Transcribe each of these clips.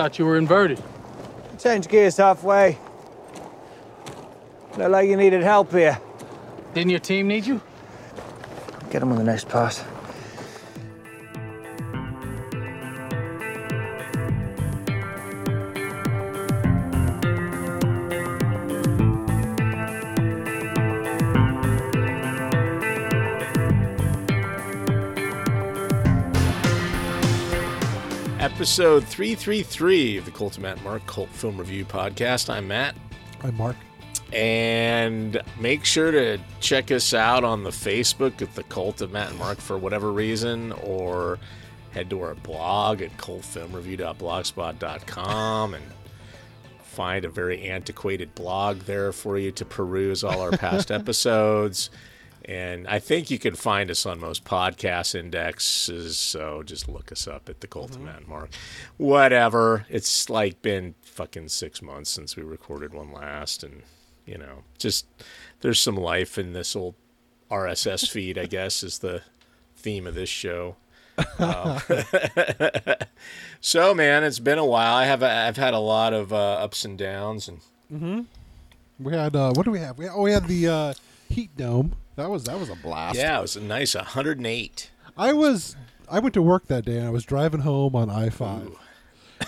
thought you were inverted. Change gears halfway. Look like you needed help here. Didn't your team need you? Get them on the next pass. Episode 333 of the Cult of Matt and Mark Cult Film Review Podcast. I'm Matt. I'm Mark. And make sure to check us out on the Facebook at the Cult of Matt and Mark for whatever reason, or head to our blog at cultfilmreview.blogspot.com and find a very antiquated blog there for you to peruse all our past episodes. And I think you can find us on most podcast indexes. So just look us up at the Cult of Matt Mark. Whatever. It's like been fucking six months since we recorded one last. And, you know, just there's some life in this old RSS feed, I guess, is the theme of this show. Um, so, man, it's been a while. I have I've had a lot of uh, ups and downs, and We had uh, what do we have? We oh we had the uh, heat dome. That was that was a blast. yeah, it was a nice 108. I was I went to work that day and I was driving home on I five,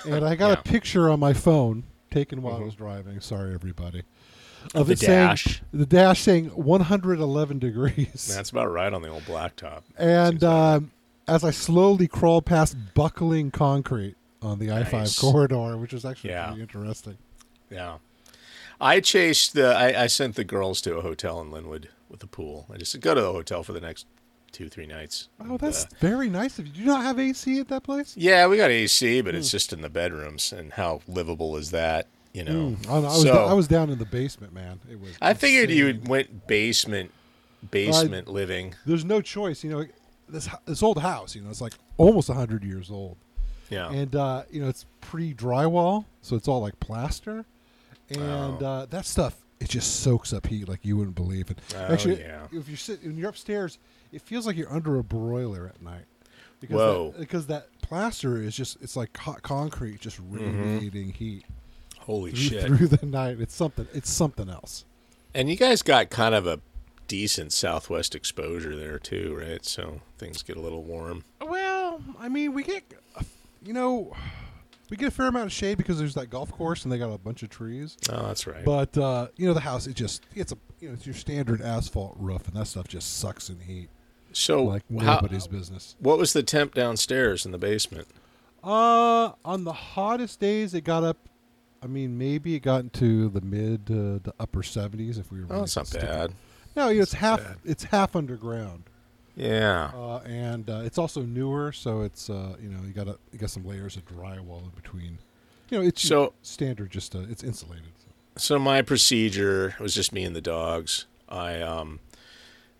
and I got Yeah. a picture on my phone taken while I was driving. Sorry, everybody. Of The it saying- dash. the dash saying 111 degrees, That's about right on the old blacktop. and Seems like um, as I slowly crawled past buckling concrete on the I five corridor, which was actually Yeah. pretty interesting. Yeah. I chased the. I, I sent the girls to a hotel in Lynnwood with a pool. I just said, go to the hotel for the next two, three nights. Oh, that's uh, very nice of you. Do you not have AC at that place? yeah, we got AC, but Hmm. it's just in the bedrooms. And how livable is that? You know. Mm. I, I was so I was down in the basement, man. It was. I figured you insane. went basement, basement living. There's no choice, you know. This this old house, you know, it's like almost hundred years old, Yeah. and uh, you know it's pre drywall, so it's all like plaster, and Oh. uh, that stuff it just soaks up heat like you wouldn't believe it. Oh, Actually, yeah. if you're sitting, when you're upstairs, it feels like you're under a broiler at night. Because Whoa. That, because that plaster is just it's like hot concrete, just radiating heat Holy through, Mm-hmm. shit. through the night. It's something. It's something else. And you guys got kind of a decent southwest exposure there too, right? So things get a little warm. Well, I mean, we get, you know, we get a fair amount of shade because there's that golf course and they got a bunch of trees. Oh, that's right. But uh, you know, the house it just it's a you know it's your standard asphalt roof and that stuff just sucks in heat so like how- nobody's business. what was the temp downstairs in the basement? Uh, on the hottest days, it got up. I mean, maybe it got into the mid to the upper seventies if we were. Oh, really that's not bad. No, you know, it's half. bad. It's half underground. Yeah. Uh, and uh, it's also newer, so it's uh, you know you got you got some layers of drywall in between. You know, it's So- standard, just uh, it's insulated. So my procedure was just me and the dogs. I um,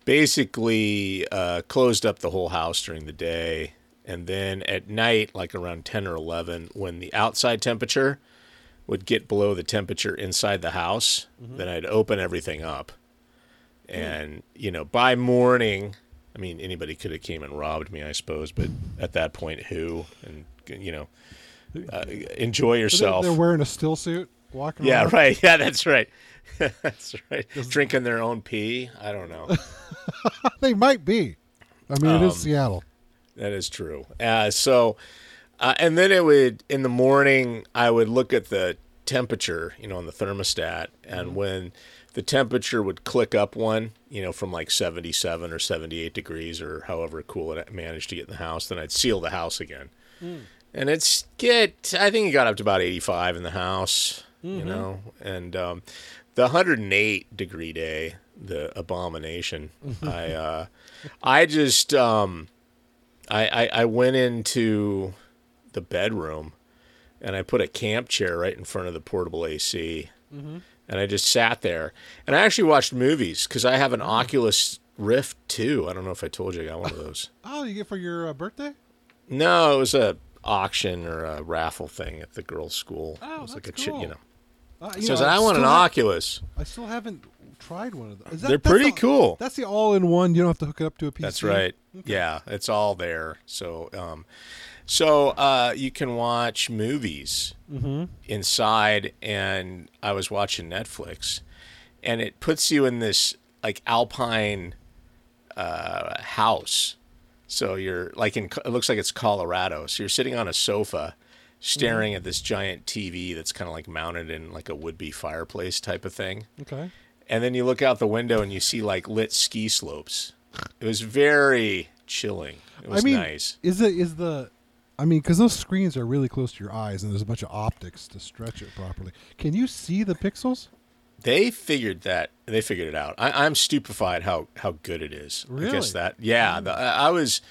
basically uh, closed up the whole house during the day, and then at night, like around ten or eleven, when the outside temperature would get below the temperature inside the house, then I'd open everything up, and you know by morning. I mean, anybody could have came and robbed me, I suppose, but at that point, who and you know, uh, enjoy yourself. They're, wearing a still suit, walking. Yeah, around. right. Yeah, that's right. that's right. Drinking their own pee. I don't know. they might be. I mean, it is Um, Seattle. that is true. Uh, so, uh, and then it would in the morning. I would look at the temperature, you know, on the thermostat, and when the temperature would click up one, you know, from like seventy-seven or seventy-eight degrees or however cool it managed to get in the house, then I'd seal the house again. And it's get. I think it got up to about eighty-five in the house. You know, and um, the 108 degree day, the abomination. I uh, I just um, I, I I went into the bedroom and I put a camp chair right in front of the portable AC, and I just sat there and I actually watched movies because I have an Oculus Rift too. I don't know if I told you I got one of those. Oh, you get for your uh, birthday? No, it was a auction or a raffle thing at the girls' school. Oh, it was like a that's chi- you know. Uh, So you I know, said, I want an still ha- Oculus. I still haven't tried one of those. Is that- They're pretty the- cool. That's the all-in-one. You don't have to hook it up to a PC. That's right. Yeah, it's all there. So, um, So uh, you can watch movies Mm-hmm. inside, and I was watching Netflix, and it puts you in this like alpine uh, house. So you're like in it looks like it's Colorado. So you're sitting on a sofa, staring at this giant TV that's kind of like mounted in like a would-be fireplace type of thing. Okay. And then you look out the window and you see like lit ski slopes. It was very chilling. It was I mean, nice. is it is the I mean, because those screens are really close to your eyes, and there's a bunch of optics to stretch it properly. Can you see the pixels? They figured that they figured it out. I, I'm stupefied how how good it is. I Really? guess that yeah. The, I I was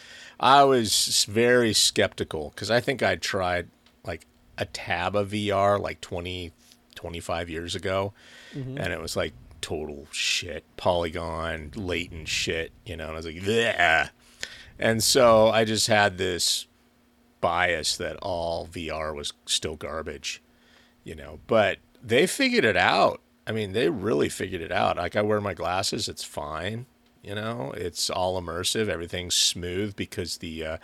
I was very skeptical because I think I tried like a tab of VR like 20, 25 years ago, mm-hmm. and it was like total shit, polygon, latent shit. You know, and I was like, yeah. And so I just had this bias that all VR was still garbage, you know. But they figured it out. I mean, they really figured it out. Like I wear my glasses, it's fine. You know, it's all immersive. Everything's smooth because the uh,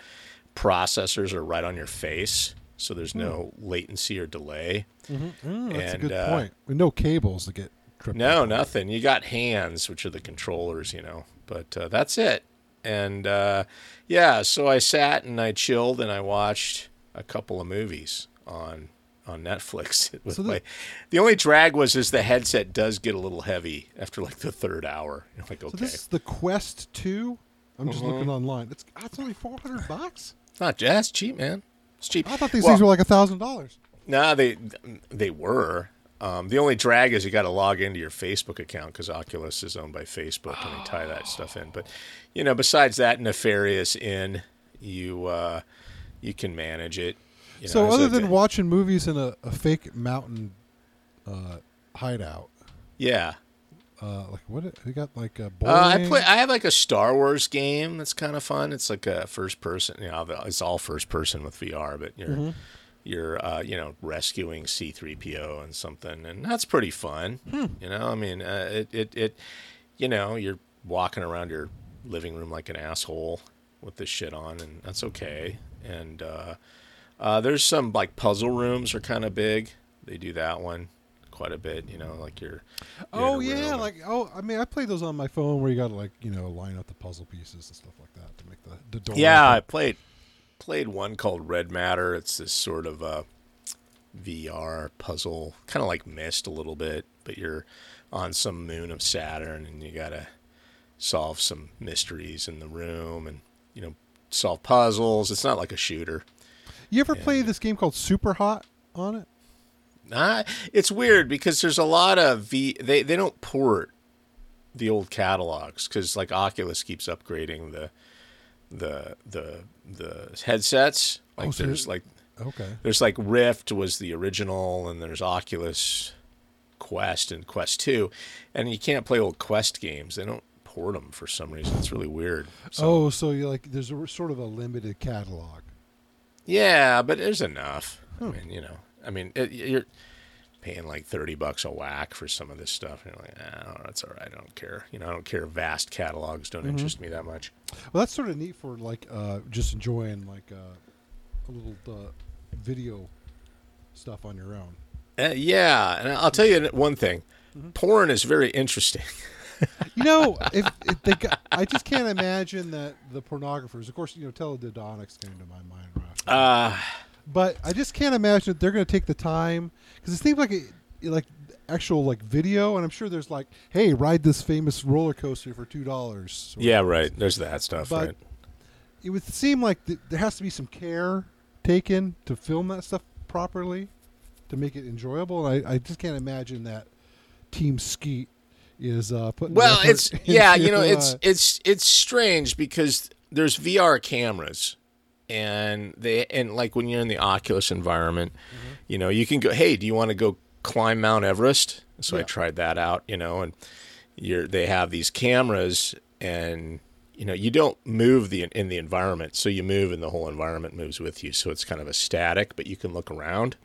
processors are right on your face, so there's no latency or delay. Mm, that's And, a good uh, point. With no cables to get tripped. No, nothing. You got hands, which are the controllers, you know. But uh, that's it. And uh, yeah, so I sat and I chilled and I watched a couple of movies on on Netflix. So the- the only drag was is the headset does get a little heavy after like the third hour. You're like, So this is the Quest Two. I'm just Mm-hmm. looking online. It's ah, it's only four hundred bucks. not that's cheap, man. It's cheap. I thought these Well, things were like a thousand dollars. No, they they were. Um, the only drag is you got to log into your Facebook account because Oculus is owned by Facebook, and they tie that stuff in. But you know, besides that nefarious in, you uh, you can manage it. You know, So as other a- than watching movies in a, a fake mountain uh, hideout, yeah, uh, like what we got like a uh. I play. I have like a Star Wars game that's kind of fun. It's like a first person. You know, it's all first person with VR, but you're Mm-hmm. You're uh, you know rescuing C3PO and something, and that's pretty fun. Hmm. You know, I mean, uh, it, it it you know you're walking around your living room like an asshole with this shit on, and that's okay. And uh, uh, there's some like puzzle rooms are kind of big. They do that one quite a bit. You know, like you're. you're Oh yeah, like oh, I mean, I played those on my phone where you got to like you know line up the puzzle pieces and stuff like that to make the the door. Yeah, I played played one called Red Matter. It's this sort of uh, VR puzzle, kind of like Myst a little bit, but you're on some moon of Saturn and you gotta solve some mysteries in the room and you know solve puzzles. It's not like a shooter. You ever play this game called Super Hot on it? Nah, it's weird because there's a lot of V. They they don't port the old catalogs because like Oculus keeps upgrading the the the the headsets. Like Oh, so there's like Okay. there's like Rift was the original, and there's Oculus Quest and Quest Two, and you can't play old Quest games. They don't port them for some reason. It's really weird. So, oh, so you like there's a sort of a limited catalog. yeah, but there's enough. Hmm. I mean, you know, I mean, it, you're paying like thirty bucks a whack for some of this stuff. And you're like, oh, that's all right. I don't care. You know, I don't care. Vast catalogs don't Mm-hmm. interest me that much. Well, that's sort of neat for like uh, just enjoying like uh, a little uh, video stuff on your own. Uh, yeah, and I'll tell you one thing. Mm-hmm. Porn is very interesting. You know, if, if they got, I just can't imagine that the pornographers, of course, you know, teledildonics came to my mind right. Uh, but I just can't imagine that they're going to take the time because it seems like a, like actual like video, and I'm sure there's like, hey, ride this famous roller coaster for two dollars. yeah, right. There's that stuff, But right? It would seem like th- there has to be some care taken to film that stuff properly to make it enjoyable. And I, I just can't imagine that Team Skeet is uh, putting. Well, effort it's yeah, into, you know, it's uh, it's it's strange because there's VR cameras, and they and like when you're in the Oculus environment, Mm-hmm. you know, you can go, hey, do you want to go climb Mount Everest? So I tried that out, you know, and you're they have these cameras, and you know, you don't move the in the environment, so you move, and the whole environment moves with you. So it's kind of a static, but you can look around,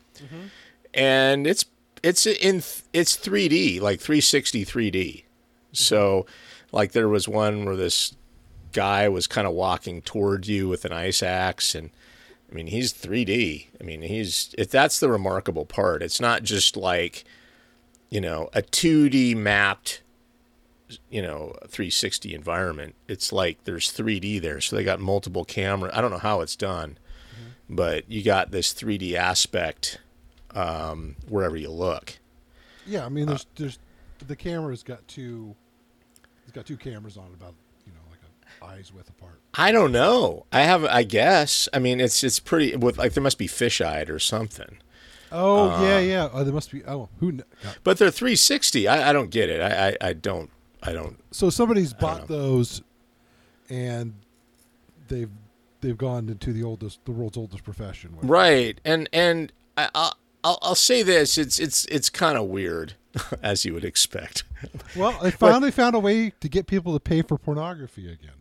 and it's it's in it's 3D, like 360 3D. So, like there was one where this guy was kind of walking toward you with an ice axe, and I mean, he's 3D. I mean, he's if that's the remarkable part. It's not just like, you know, a 2D mapped, you know, 360 environment. It's like there's 3D there, so they got multiple camera. I don't know how it's done, but you got this 3D aspect um, wherever you look. Yeah, I Uh, mean, there's there's the camera's got two. It's got two cameras on it about you know like a eyes width apart. I don't know. I have. I guess. I mean, it's it's pretty. With like, there must be fisheye or something. Oh Uh, yeah, yeah. Oh, there must be. Oh, who? God. But they're 360. I, I don't get it. I, I, I don't. I don't. So somebody's bought those, and they've they've gone into the oldest, the world's oldest profession. Right. And and I, I'll I'll I'll say this. It's it's it's kind of weird, as you would expect. Well, they finally found a way to get people to pay for pornography again.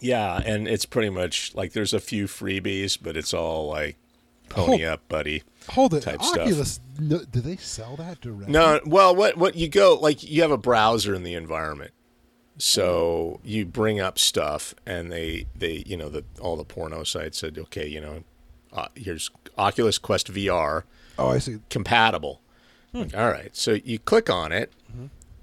Yeah, and it's pretty much like there's a few freebies, but it's all like pony Oh. up, buddy. Hold it, Type stuff. Oculus. No, do they sell that directly? No, well, what what you go like you have a browser in the environment, so you bring up stuff, and they they you know the all the porno sites said okay, you know, uh, here's Oculus Quest VR Oh, I see. compatible. Hmm. Like, all right, so you click on it, Mm-hmm.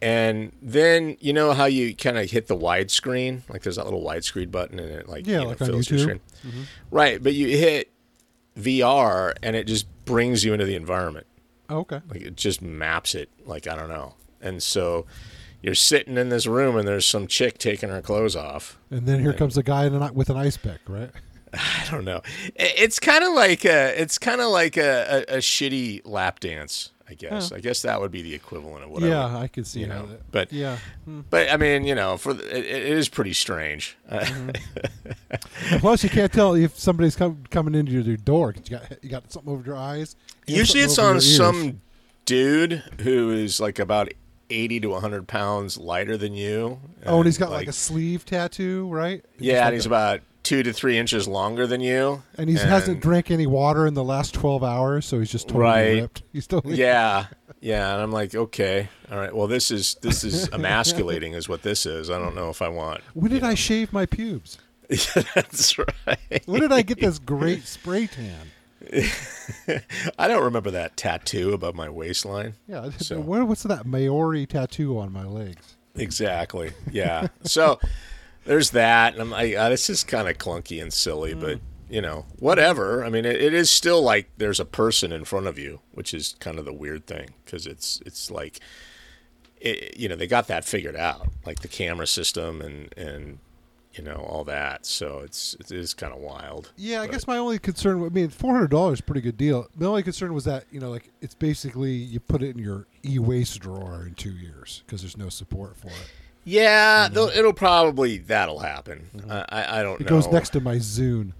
And then you know how you kind of hit the widescreen, like there's that little widescreen button, and it like Yeah, you know, like fills your screen. Mm-hmm. Right, but you hit VR, and it just brings you into the environment. Oh, okay. like it just maps it like i don't know. And so you're sitting in this room and there's some chick taking her clothes off. And then here comes a guy in an, with an ice pick, right? i don't know. It's kind of like a it's kind of like a, a, a shitty lap dance i guess i guess that would be the equivalent of whatever yeah, I could see you know that. but Yeah. Hmm. but i mean you know for the, it, it is pretty strange Mm-hmm. Plus, you can't tell if somebody's come, coming into your door 'cause you got you got something over your eyes. usually it's on some dude who is like about 80 to 100 pounds lighter than you Oh, and he's got like, a sleeve tattoo, right? Yeah like and he's a- about two to three inches longer than you and he hasn't drank any water in the last twelve hours, so he's just totally Right. ripped. He's totally yeah yeah and i'm like okay all right well this is this is emasculating is what this is i don't know if i want When did I shave my pubes? that's right When did I get this great spray tan? i don't remember that tattoo above my waistline Yeah, So- what, what's that Maori tattoo on my legs? exactly yeah so there's that and i'm like ah, this is kind of clunky and silly Mm. but you know whatever i mean it, it is still like there's a person in front of you which is kind of the weird thing because it's it's like it, you know they got that figured out like the camera system and and you know all that so it's it is kind of wild Yeah, I But- guess my only concern. I mean, four hundred dollars, pretty good deal. The only concern was that you know, like it's basically you put it in your e-waste drawer in two years because there's no support for it. Yeah they'll it'll probably that'll happen I, I i don't Mm-hmm. It know goes next to my Zune,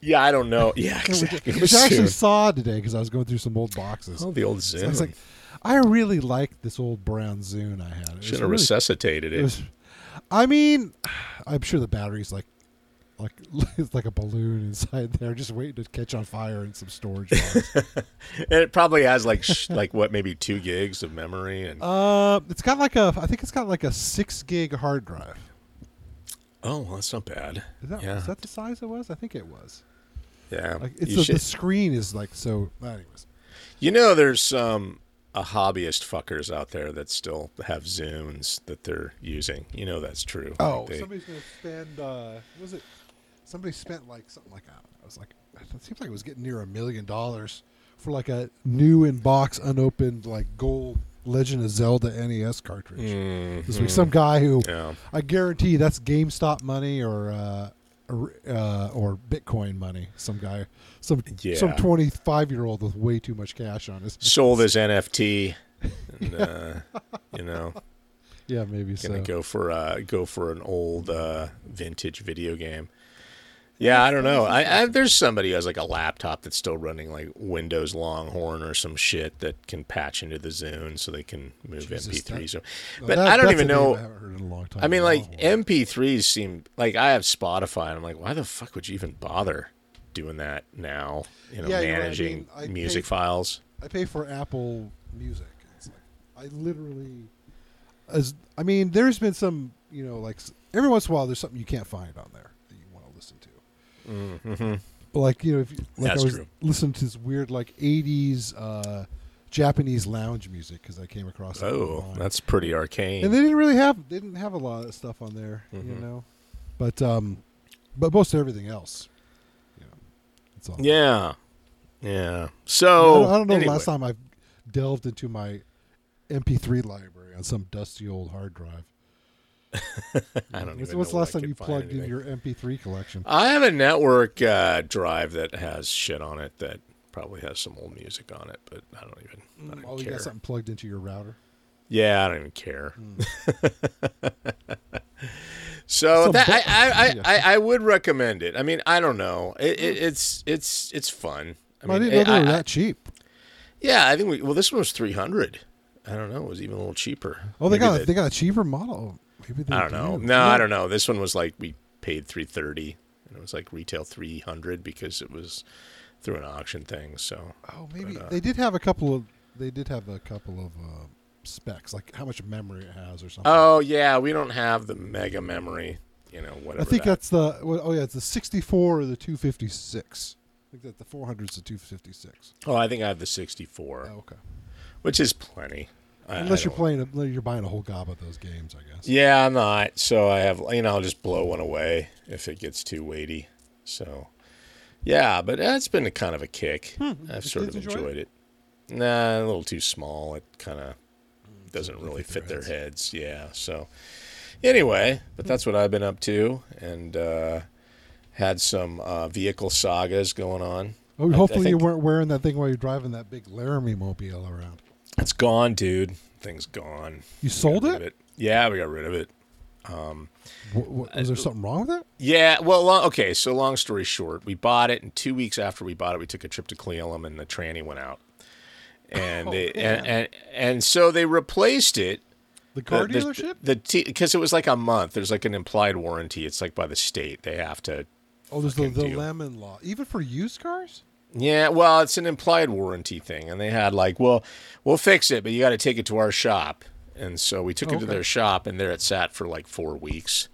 yeah i don't know yeah exactly which I actually saw today because I was going through some old boxes. oh the old So I was like, I really like this old brown Zune I had. It Should have really- resuscitated it it. was- I mean, I'm sure the battery's like. Like it's like a balloon inside there, just waiting to catch on fire in some storage. And it probably has like sh- like what maybe two gigs of memory and Uh, it's got like a, I think it's got like a six gig hard drive. oh well, that's not bad. Is that, yeah, is that the size it was? I think it was. yeah. Like it's you, the, screen is like so. Anyways, you know, there's some a hobbyist fuckers out there that still have Zunes that they're using. You know that's true. oh, Like, they- somebody's gonna spend. Uh, what was it? Somebody spent like something like that. I was like, it seems like it was getting near a million dollars for like a new in box, unopened like gold Legend of Zelda NES cartridge. Mm, This week, some guy who yeah. I guarantee that's GameStop money or uh, or, uh, or Bitcoin money. Some guy, some Yeah. some twenty five year old with way too much cash on his. sold his NFT. And, uh, you know, Yeah, maybe gonna so. go for uh, go for an old uh, vintage video game. Yeah, I don't know. I, I there's somebody who has like a laptop that's still running like Windows Longhorn or some shit that can patch into the Zune so they can move Jesus, MP3s. that- but That- I don't even know. I heard in a long time. I mean, like Longhorn. MP3s seem like I have Spotify, and I'm like, why the fuck would you even bother doing that now? You know, Yeah, you're right. I managing mean, music pay- files. I pay for Apple Music. It's like I literally, as I mean, there's been some, you know, like every once in a while, there's something you can't find on there that you want to listen to. Mm-hmm. like you know, if you, like That's I was true. listening to this weird like '80s uh, Japanese lounge music because I came across. it Oh, that's pretty arcane. and they didn't really have they didn't have a lot of stuff on there, you Mhm. know. But um, but most everything else, you know, it's all. yeah, yeah. I So don't, I don't know anyway. last time I've delved into my MP3 library on some dusty old hard drive. I don't What's, even what's the last time you plugged in your MP3 collection? I have a network uh, drive that has shit on it that probably has some old music on it, but I don't even. Mm, I don't Oh, you got something plugged into your router? Yeah, I don't even care. Hmm. so that I, I, I, I, would recommend it. I mean, I don't know. It, it, hmm. it's it's it's fun. I Well, I mean, didn't know they were that cheap. yeah, I think we. Well, this one was three hundred. I don't know. It was even a little cheaper. Oh, they Maybe got they got a cheaper model. Maybe they I don't know. do. No, I don't know. This one was like we paid three thirty, and it was like retail three hundred because it was through an auction thing. So Oh, maybe But, uh, they did have a couple of. They did have a couple of uh, specs, like how much memory it has or something. Oh yeah, we don't have the mega memory. You know, whatever. I think that- that's the. Oh yeah, it's the 64 or the 256. I think that the 400 is the 256. Oh, I think I have the sixty-four, Oh, okay. which is plenty. I- I Unless you're playing, a, you're buying a whole gob of those games, I guess. Yeah, I'm not. So I have, you know, I'll just blow one away if it gets too weighty. So, yeah, but that's been a kind of a kick. I've The sort of enjoy enjoyed it. Nah, a little too small. It kind of doesn't really fit their heads. Yeah. So, anyway, but that's what I've been up to, and uh, had some uh, vehicle sagas going on. Oh, I- I hopefully you weren't wearing that thing while you're driving that big Laramie mobile around. It's gone, dude. Thing's gone. You sold rid it? Yeah, we got rid of it. Um, wh- wh- was there uh, something wrong with it? Yeah, well, long, okay. So long story short, we bought it, and two weeks after we bought it, we took a trip to Cle Elum, and the tranny went out, and oh, they and, and and so they replaced it. The car the, dealership? the because it was like a month. There's like an implied warranty. It's like by the state they have to. oh, there's the, the lemon law, even for used cars. Yeah, well, it's an implied warranty thing, and they had like, well, we'll fix it, but you got to take it to our shop, and so we took it to Okay. their shop, and there it sat for like four weeks.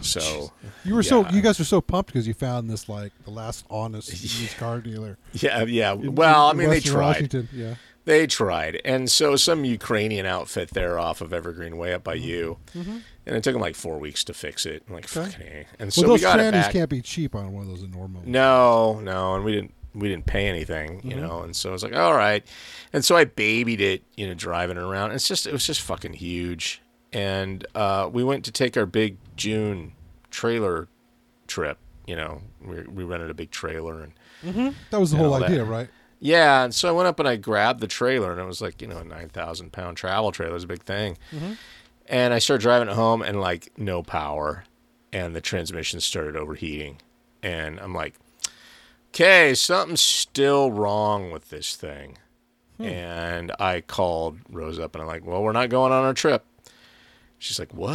So You were so you guys were so pumped because you found this like the last honest used car dealer. yeah, yeah. in- Well, I in mean, they tried. Washington. Yeah. They tried, and so some Ukrainian outfit there off of Evergreen way up by Mm-hmm. you, and it took them like four weeks to fix it. I'm like, Okay. fucking and so well, we those got it trannies can't be cheap on one of those normal. No, no, and we didn't we didn't pay anything, you Mm-hmm. know, and so I was like, all right, and so I babied it, you know, driving it around. It's just it was just fucking huge, and uh, we went to take our big June trailer trip. You know, we we rented a big trailer and That was the whole all that. idea, right? Yeah, and so I went up and I grabbed the trailer, and it was like you know a nine thousand pound travel trailer, is a big thing. And I started driving it home, and like no power, and the transmission started overheating, and I'm like, okay, something's still wrong with this thing. Hmm. And I called Rose up, and I'm like, well, we're not going on our trip. She's like, what?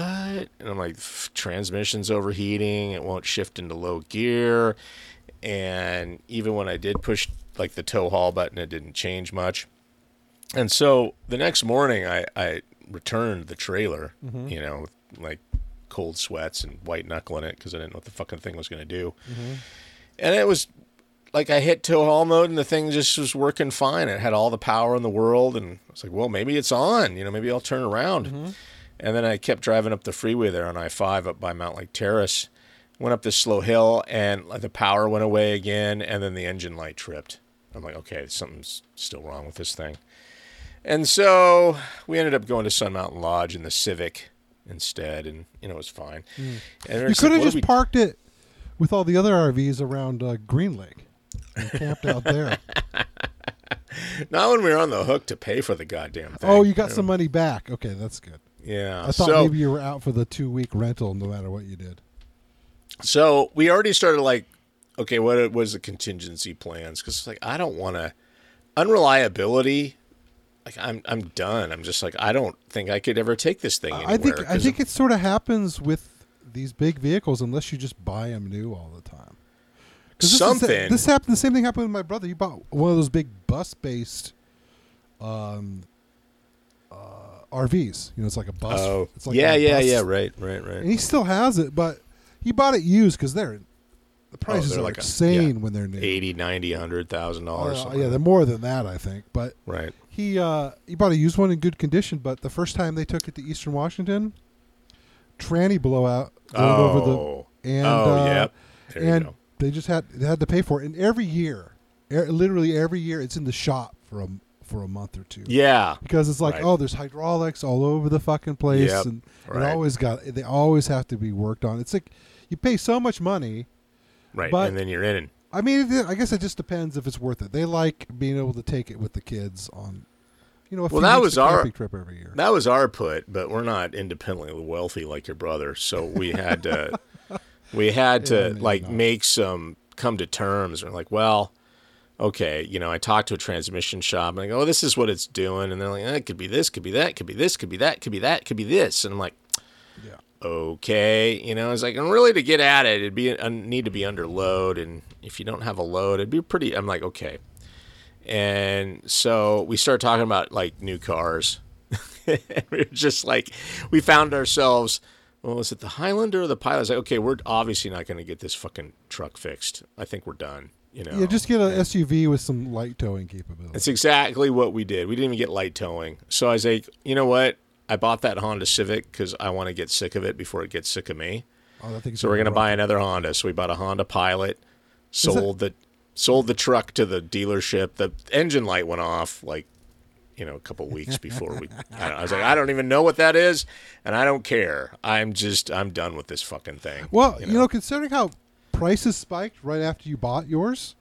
And I'm like, transmission's overheating. It won't shift into low gear. And even when I did push like the tow haul button, it didn't change much. And so the next morning, I, I returned the trailer, mm-hmm. you know, with, like cold sweats and white knuckling it because I didn't know what the fucking thing was going to do. Mm-hmm. And it was like I hit tow haul mode and the thing just was working fine. It had all the power in the world. And I was like, well, maybe it's on. You know, maybe I'll turn around. And then I kept driving up the freeway there on I 5 up by Mountlake Terrace. Went up this slow hill and like, the power went away again. And then the engine light tripped. I'm like, okay, something's still wrong with this thing. And so we ended up going to Sun Mountain Lodge in the Civic instead. And, you know, it was fine. And You could like, have "What just we parked it with all the other RVs around uh, Green Lake and camped out there. Not when we were on the hook to pay for the goddamn thing. oh, you got some money back. Okay, that's good. Yeah. I thought so, maybe you were out for the two week rental no matter what you did. so we already started like, okay, what was the contingency plans? Because like I don't want to unreliability. Like I'm, I'm done. I'm just like I don't think I could ever take this thing anywhere. I think I think of- it sort of happens with these big vehicles unless you just buy them new all the this is- Something. this happened. The same thing happened with my brother. He bought one of those big bus based um, uh, RVs. You know, it's like a bus. Oh, it's like yeah, yeah, bus- yeah. Right, right, right. And he still has it, but he bought it used because they're the prices they're are like a- insane yeah. when they're new. 80, 90, 100,000 dollars. Uh, yeah, they're more than that, I think. But right. he uh, he bought a used one in good condition. But the first time they took it to Eastern Washington, tranny blowout rolled over the Oh. and oh, uh. There and. They just had they had to pay for it. And every year, e- literally every year, it's in the shop for a for a month or two. Yeah. Because it's like, Right. oh, there's hydraulics all over the fucking place, Yep, and right. it always got they always have to be worked on. It's like you pay so much money. Right. But- and then you're in. I mean, I guess it just depends if it's worth it. They like being able to take it with the kids on, you know, a Well, that was our- trip every year. That was our put, but we're not independently wealthy like your brother, so we had to we had to maybe like not. make some come to terms. We're like, well, okay, you know, I talked to a transmission shop and I go, oh, this is what it's doing, and they're like, eh, it could be this, could be that, could be this, could be that, could be that, could be this, and I'm like, yeah. okay, you know, it's like, and really to get at it, it'd be uh, need to be under load, and if you don't have a load, it'd be pretty. I'm like, okay, and so we started talking about like new cars. and we were just like, we found ourselves. Well, is it the Highlander or the Pilot? I was like, okay, we're obviously not going to get this fucking truck fixed. I think we're done. You know, Yeah, just get an SUV with some light towing capability. that's exactly what we did. We didn't even get light towing. So I was like, you know what? I bought that Honda Civic because I want to get sick of it before it gets sick of me. Oh, I think it's So we're gonna buy another Honda. So we bought a Honda Pilot. Sold the sold the truck to the dealership. The engine light went off like you know a couple weeks before we. I, I was like, I don't even know what that is, and I don't care. I'm just I'm done with this fucking thing. Well, you know, considering how prices spiked right after you bought yours,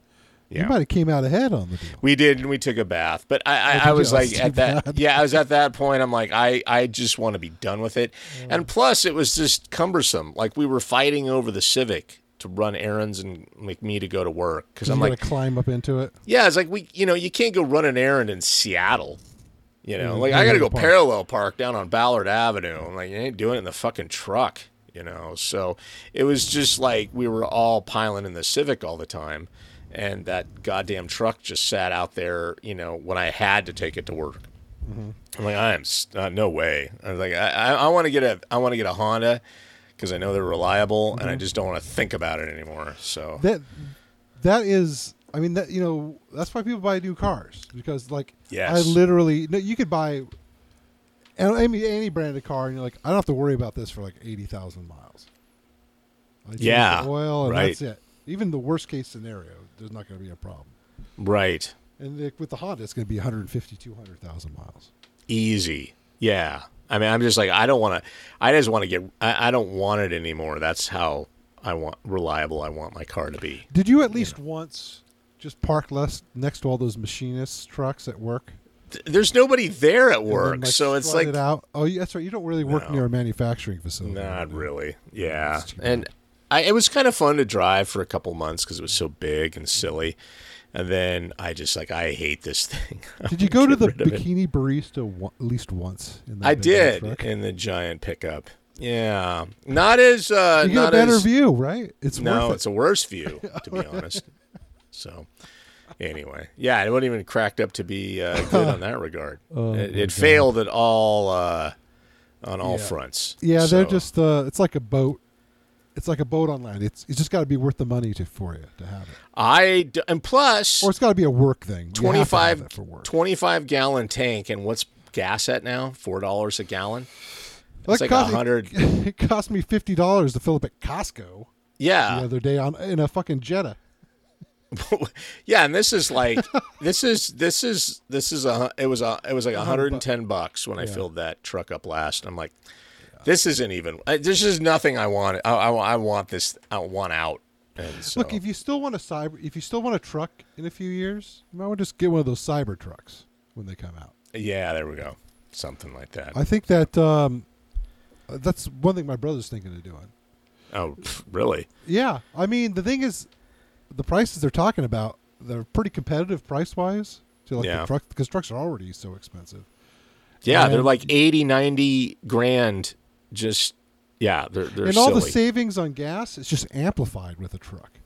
Yeah. you might have came out ahead on the deal. We did, and we took a bath. But I, I, I was like at that. bad. Yeah, I was at that point. I'm like, I, I just want to be done with it. And plus, it was just cumbersome. Like we were fighting over the Civic to run errands and like me to go to work because I'm like, to climb up into it. Yeah, it's like we, you know, you can't go run an errand in Seattle. You know, like I got to go parallel park. parallel park down on Ballard Avenue. I'm like, you ain't doing it in the fucking truck. You know, so it was just like we were all piling in the Civic all the time, and that goddamn truck just sat out there. You know, when I had to take it to work. Mm-hmm. I'm like, I am uh, no way. I was like, I, I, I want to get a, I want to get a Honda because I know they're reliable, and I Mm-hmm. just don't want to think about it anymore. So That that is, I mean, that you know, that's why people buy new cars because, like, I Yes. literally, no, you could buy any any branded car, and you're like, I don't have to worry about this for like eighty thousand miles. I Yeah, oil, and right. that's it. Even the worst case scenario, there's not going to be a problem. right. And like, with the Honda, it's going to be 150, 200,000 miles. easy. Yeah. I mean, I'm just like, I don't want to, I just want to get, I, I don't want it anymore. That's how I want, reliable I want my car to be. Did you at least once just park less next to all those machinists' trucks at work? There's nobody there at and then, work. so it's like, it out. Oh, yeah, that's right. You don't really work No. near a manufacturing facility. not really. Yeah. And I, it was kind of fun to drive for a couple months because it was so big and silly. And then I just like, I hate this thing. Did you go to the of it. bikini barista one, at least once? I did truck? in the giant pickup. Yeah. Not as, uh, You get a better as, view, right? It's No, worth it's a worse view, to be honest. So, anyway, yeah, it wasn't even cracked up to be uh, good on that regard. Oh, it it failed at all on all Yeah. fronts. it. Yeah, they're just. Uh, it's like a boat. It's like a boat on land. It's it's just got to be worth the money to for you to have it, I d- and plus or it's got to be a work thing. You have have 25, for work. 25 gallon tank, and what's gas at now? Four dollars a gallon. It's like a cost- hundred. It cost me fifty dollars to fill up at Costco Yeah, the other day on in a fucking Jetta. yeah, and this is like this is this is this is a it was a it was like 110 bucks when I Yeah. filled that truck up last. I'm like, this isn't even. I, this is nothing I want. I, I, I want this. I want out. And so, Look, if you still want a cyber, if you still want a truck in a few years, you might want to just get one of those cyber trucks when they come out. yeah, there we go, something like that. I think that um, that's one thing my brother's thinking of doing. oh, really? Yeah, I mean the thing is, the prices they're talking about they're pretty competitive price wise to like Yeah. the truck because trucks are already so expensive. Yeah, they're like 80, 90 grand. Just yeah, they're they're and silly. all the savings on gas is just amplified with a truck.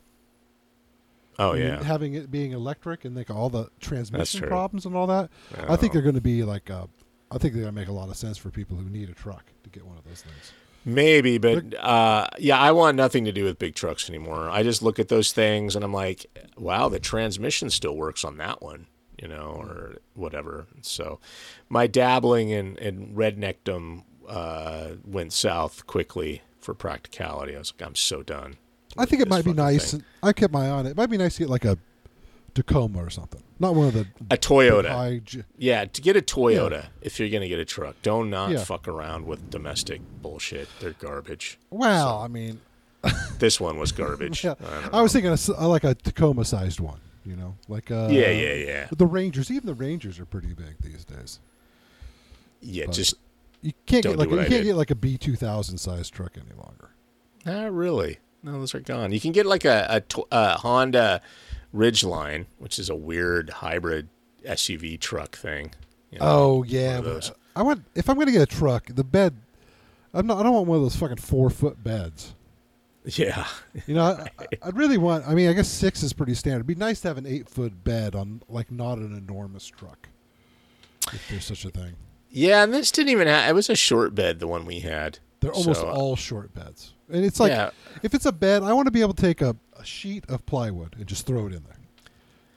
oh mean, yeah, having it being electric and like all the transmission problems and all that. I think Oh. they're going to be like, uh, I think they're going to make a lot of sense for people who need a truck to get one of those things. Maybe, but uh, yeah, I want nothing to do with big trucks anymore. I just look at those things and I'm like, wow, the transmission still works on that one, you know, or whatever. So my dabbling in, in redneckdom uh, went south quickly for practicality. I was like, I'm so done. I think it might be nice. thing. I kept my eye on it. It might be nice to get like a Tacoma or something. Not one of the A Toyota. high. Yeah, to get a Toyota if you're going to get a truck. Don't not Yeah. fuck around with domestic bullshit. They're garbage. well, I mean, This one was garbage. yeah. I I was thinking uh, like a Tacoma sized one. You know, like uh, Yeah, yeah, yeah. The Rangers, even the Rangers are pretty big these days. Yeah, But- just You can't get like you I can't did. get like a B two thousand size truck any longer. not really. No, those are gone. You can get like a, a, a Honda Ridgeline, which is a weird hybrid SUV truck thing. you know, Oh yeah. I want if I'm gonna get a truck, the bed. I'm not. I don't want one of those fucking four foot beds. Yeah, You know, I, I- I'd really want. I mean, I guess six is pretty standard. It'd be nice to have an eight foot bed on like not an enormous truck, if there's such a thing. yeah. And this didn't even have. It was a short bed, the one we had. They're almost So, uh, all short beds, and it's like yeah. if it's a bed, I want to be able to take a, a sheet of plywood and just throw it in there.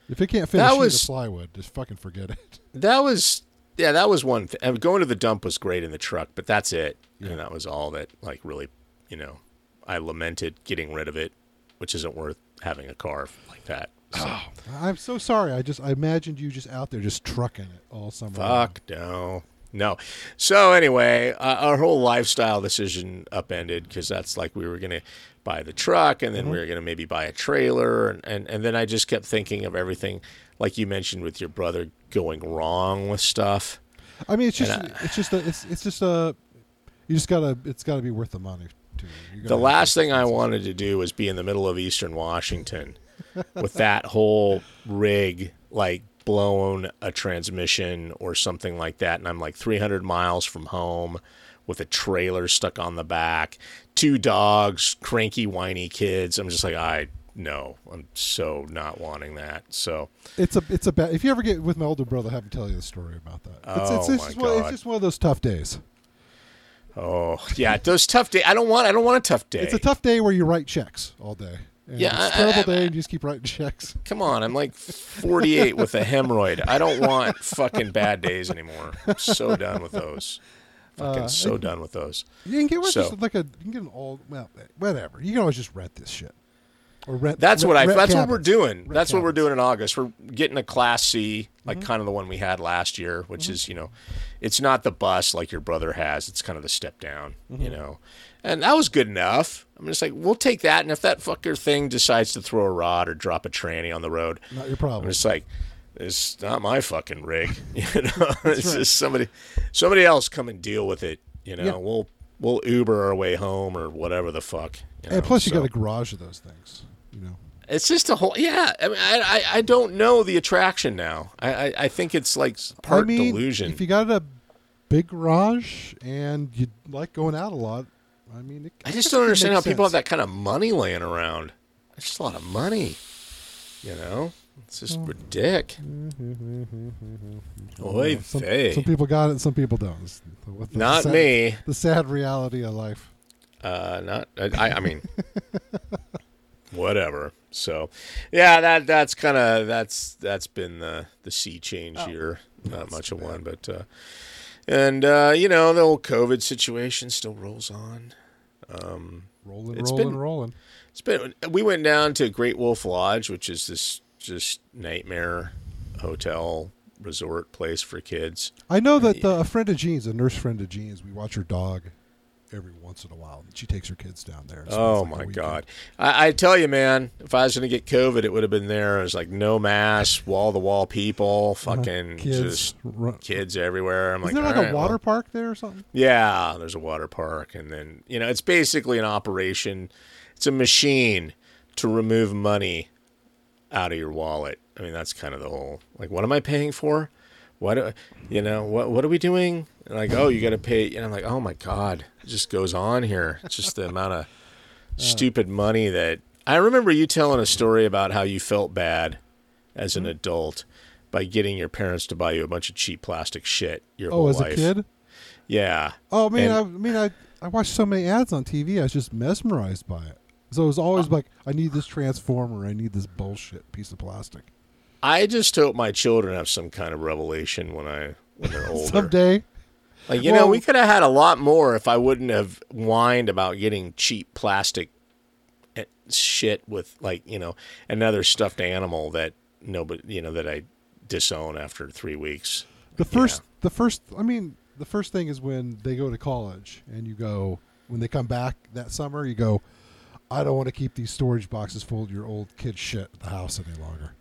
If it can't fit That a sheet was- of plywood, just fucking forget it. That was yeah, that was one thing. Going to the dump was great in the truck, but that's it. Yeah. And that was all that like really, you know, I lamented getting rid of it, which isn't worth having a car like that. So, I'm so sorry. I just I imagined you just out there just trucking it all summer. long. fuck no. No. So anyway, uh, our whole lifestyle decision upended because that's like we were going to buy the truck and then we were going to maybe buy a trailer and, and and then I just kept thinking of everything like you mentioned with your brother going wrong with stuff. I mean, it's just And it's just a it's it's just a you just gotta it's gotta be worth the money. Too. You The last thing I wanted to do was be in the middle of eastern Washington with that whole rig like blown a transmission or something like that. And I'm like 300 miles from home with a trailer stuck on the back, two dogs, cranky, whiny kids. I'm just like, I no, I'm so not wanting that. So It's a it's a bad. If you ever get with my older brother, I have him tell you the story about that. It's, it's, Oh, it's, my just one, it's just one of those tough days. Oh yeah, those tough days. I don't want. I don't want a tough day. It's a tough day where you write checks all day. And Yeah, it's a I- terrible I- day, and you just keep writing checks. Come on, I'm like 48 with a hemorrhoid. I don't want fucking bad days anymore. I'm so done with those. Fucking Uh, so done with those. You can get So- like a you can get an old well whatever. You can always just rent this shit or rent. That's rent- what I. That's what we're doing. Rent That's what we're doing in August. We're getting a Class C, like Mm-hmm. kind of the one we had last year, which is you know, it's not the bus like your brother has. It's kind of the step down, Mm-hmm. you know, and that was good enough. I'm just like, we'll take that, and if that fucker thing decides to throw a rod or drop a tranny on the road, Not your I'm problem. just like, it's not my fucking rig. You know, it's just somebody, somebody else come and deal with it. You know, Yeah. we'll we'll Uber our way home or whatever the fuck. You know? and plus, you So- got a garage of those things. You know. It's just a whole yeah. I mean, I I, I don't know the attraction now. I, I I think it's like part I mean, delusion. If you got a big garage and you like going out a lot, I mean, it, I just don't understand how makes people have that kind of money laying around. It's just a lot of money. You know, it's just ridiculous. Oy Some, vey. some people got it, and some people don't. It's the- what the Not sad- me. The sad reality of life. Uh, not I. I mean, whatever. So, yeah, that that's kind of that's that's been the the sea change here. Not much of one, but uh, and uh, you know the old COVID situation still rolls on. Rolling, It's rolling, been- rolling. It's been. We went down to Great Wolf Lodge, which is this just nightmare hotel resort place for kids. I know that uh, a friend of Jean's, a nurse friend of Jean's, we watch her dog every once in a while. She takes her kids down there. spends, Oh like, my. God! I, I tell you, man, if I was going to get COVID, it would have been there. It was like no mask, wall to wall people, fucking Uh-huh. Kids. just Run- kids everywhere. I'm like, Isn't there like "All a right, water well." park there or something? Yeah, there's a water park, and then you know it's basically an operation. It's a machine to remove money out of your wallet. I mean, that's kind of the whole like, what am I paying for? What do- you know? What what are we doing? And like, oh, you got to pay. And I'm like, oh my god, it just goes on here. It's just the amount of stupid money that I remember you telling a story about how you felt bad as an hmm? adult by getting your parents to buy you a bunch of cheap plastic shit your Oh, whole as life. a kid? Yeah. Oh, I mean, And- I, I mean, I, I watched so many ads on TV. I was just mesmerized by it. So it was always uh, like, I need this transformer. I need this bullshit piece of plastic. I just hope my children have some kind of revelation when I when they're older. Someday, Like you Well- know, we could have had a lot more if I wouldn't have whined about getting cheap plastic eh, shit with like you know another stuffed animal that nobody you know that I disown after three weeks. the first, the first. I mean, the first thing is when they go to college, and you go when they come back that summer. You go, I don't want to keep these storage boxes full of your old kid shit at the house any longer.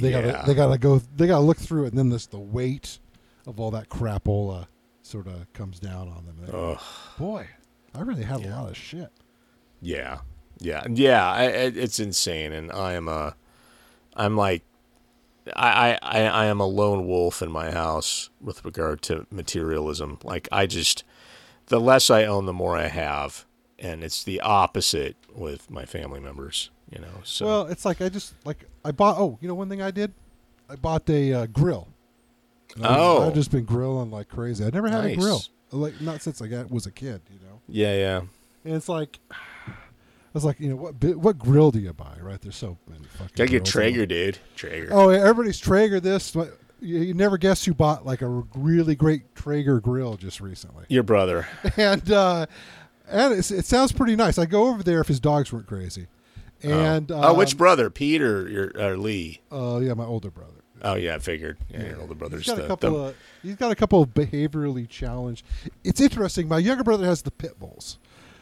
They Yeah. gotta, they gotta go, they gotta look through it, and then this the weight of all that crapola sort of comes down on them. Go. Boy, I really had a lot of shit. Yeah, yeah, yeah. I, I, it's insane, and I am a, I'm like, I, I, I am a lone wolf in my house with regard to materialism. Like I just, the less I own, the more I have, and it's the opposite with my family members. You know, so Well, it's like I just like I bought. Oh, you know, one thing I did, I bought a uh, grill. And I was- Oh. I've just been grilling like crazy. I never had Nice. a grill, like not since I got was a kid. You know, yeah, yeah. and it's like. I was like, you know, what what grill do you buy? Right, there's so many fucking. Gotta get. Traeger, dude. Traeger. Oh, everybody's Traeger. This, but you, you never guess who bought like a really great Traeger grill just recently. Your brother. and uh, and it's, it sounds pretty nice. I go over there if his dogs weren't crazy. And oh, which um, brother? Pete or your or Lee? Uh, yeah, my older brother. Oh yeah, I figured. Yeah, your older He's brother's got the, a couple the- of he's got a couple of behaviorally challenged. It's interesting. My younger brother has the pit bulls.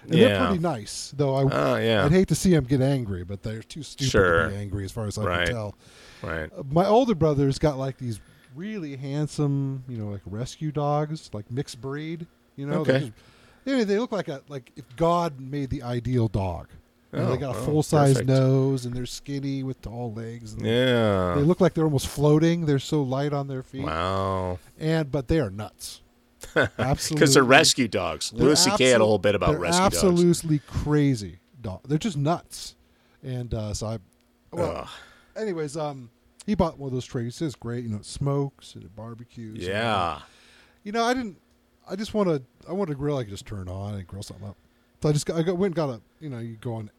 And Yeah. they're pretty nice, though. I Oh yeah, I'd hate to see him get angry, but they're too stupid Sure. to be angry, as far as I Right. can tell. right. Uh, My older brother's got like these really handsome, you know, like rescue dogs, like mixed breed. You know, Okay. just- they, they look like a like if God made the ideal dog. You know, Oh, they got a oh, full size perfect. nose and they're skinny with tall legs. And Yeah. They look like they're almost floating. They're so light on their feet. Wow. And but they are nuts. Absolutely. Because they're rescue dogs. They're Louis C.K. had a whole bit about rescue dogs. absolutely crazy dog. They're just nuts. And uh, so I, well, Ugh. anyways, um, he bought one of those trays. He says great. You know, it smokes and it barbecues. and, Yeah. you know, I didn't. I just want to. I want a grill I could just turn on and grill something up. So I just got, I got, went and got a. You know, you go on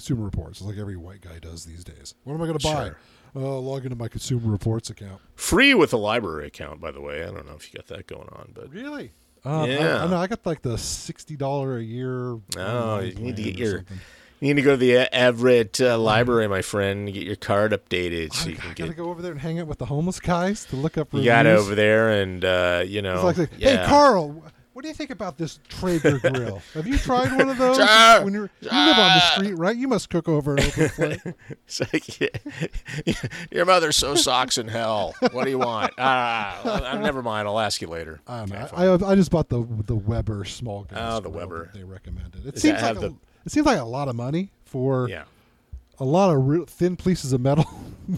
Consumer Reports. It's like every white guy does these days. What am I going to buy? Sure. Uh, log into my Consumer Reports account. Free with a library account, by the way. I don't know if you got that going on, but Really? Um, Yeah. I, I know. I got like the sixty dollar a year. Oh, you need to get your- something. you need to go to the Everett uh, library, my friend, and get your card updated so I, you can I gotta get. go over there and hang out with the homeless guys to look up. You got reviews. over there, and uh, you know, It's like, yeah. hey Carl, what do you think about this Traeger grill? Have you tried one of those? Sure. when you're, you live on the street, right? You must cook over an open flame. It's like, yeah, your mother's so socks in hell. What do you want? Ah, uh, never mind. I'll ask you later. I know. Okay, fine. I, I just bought the the Weber small gas. Oh, the Weber. They recommended. It Does seems like a, the- it seems like a lot of money for yeah, a lot of real thin pieces of metal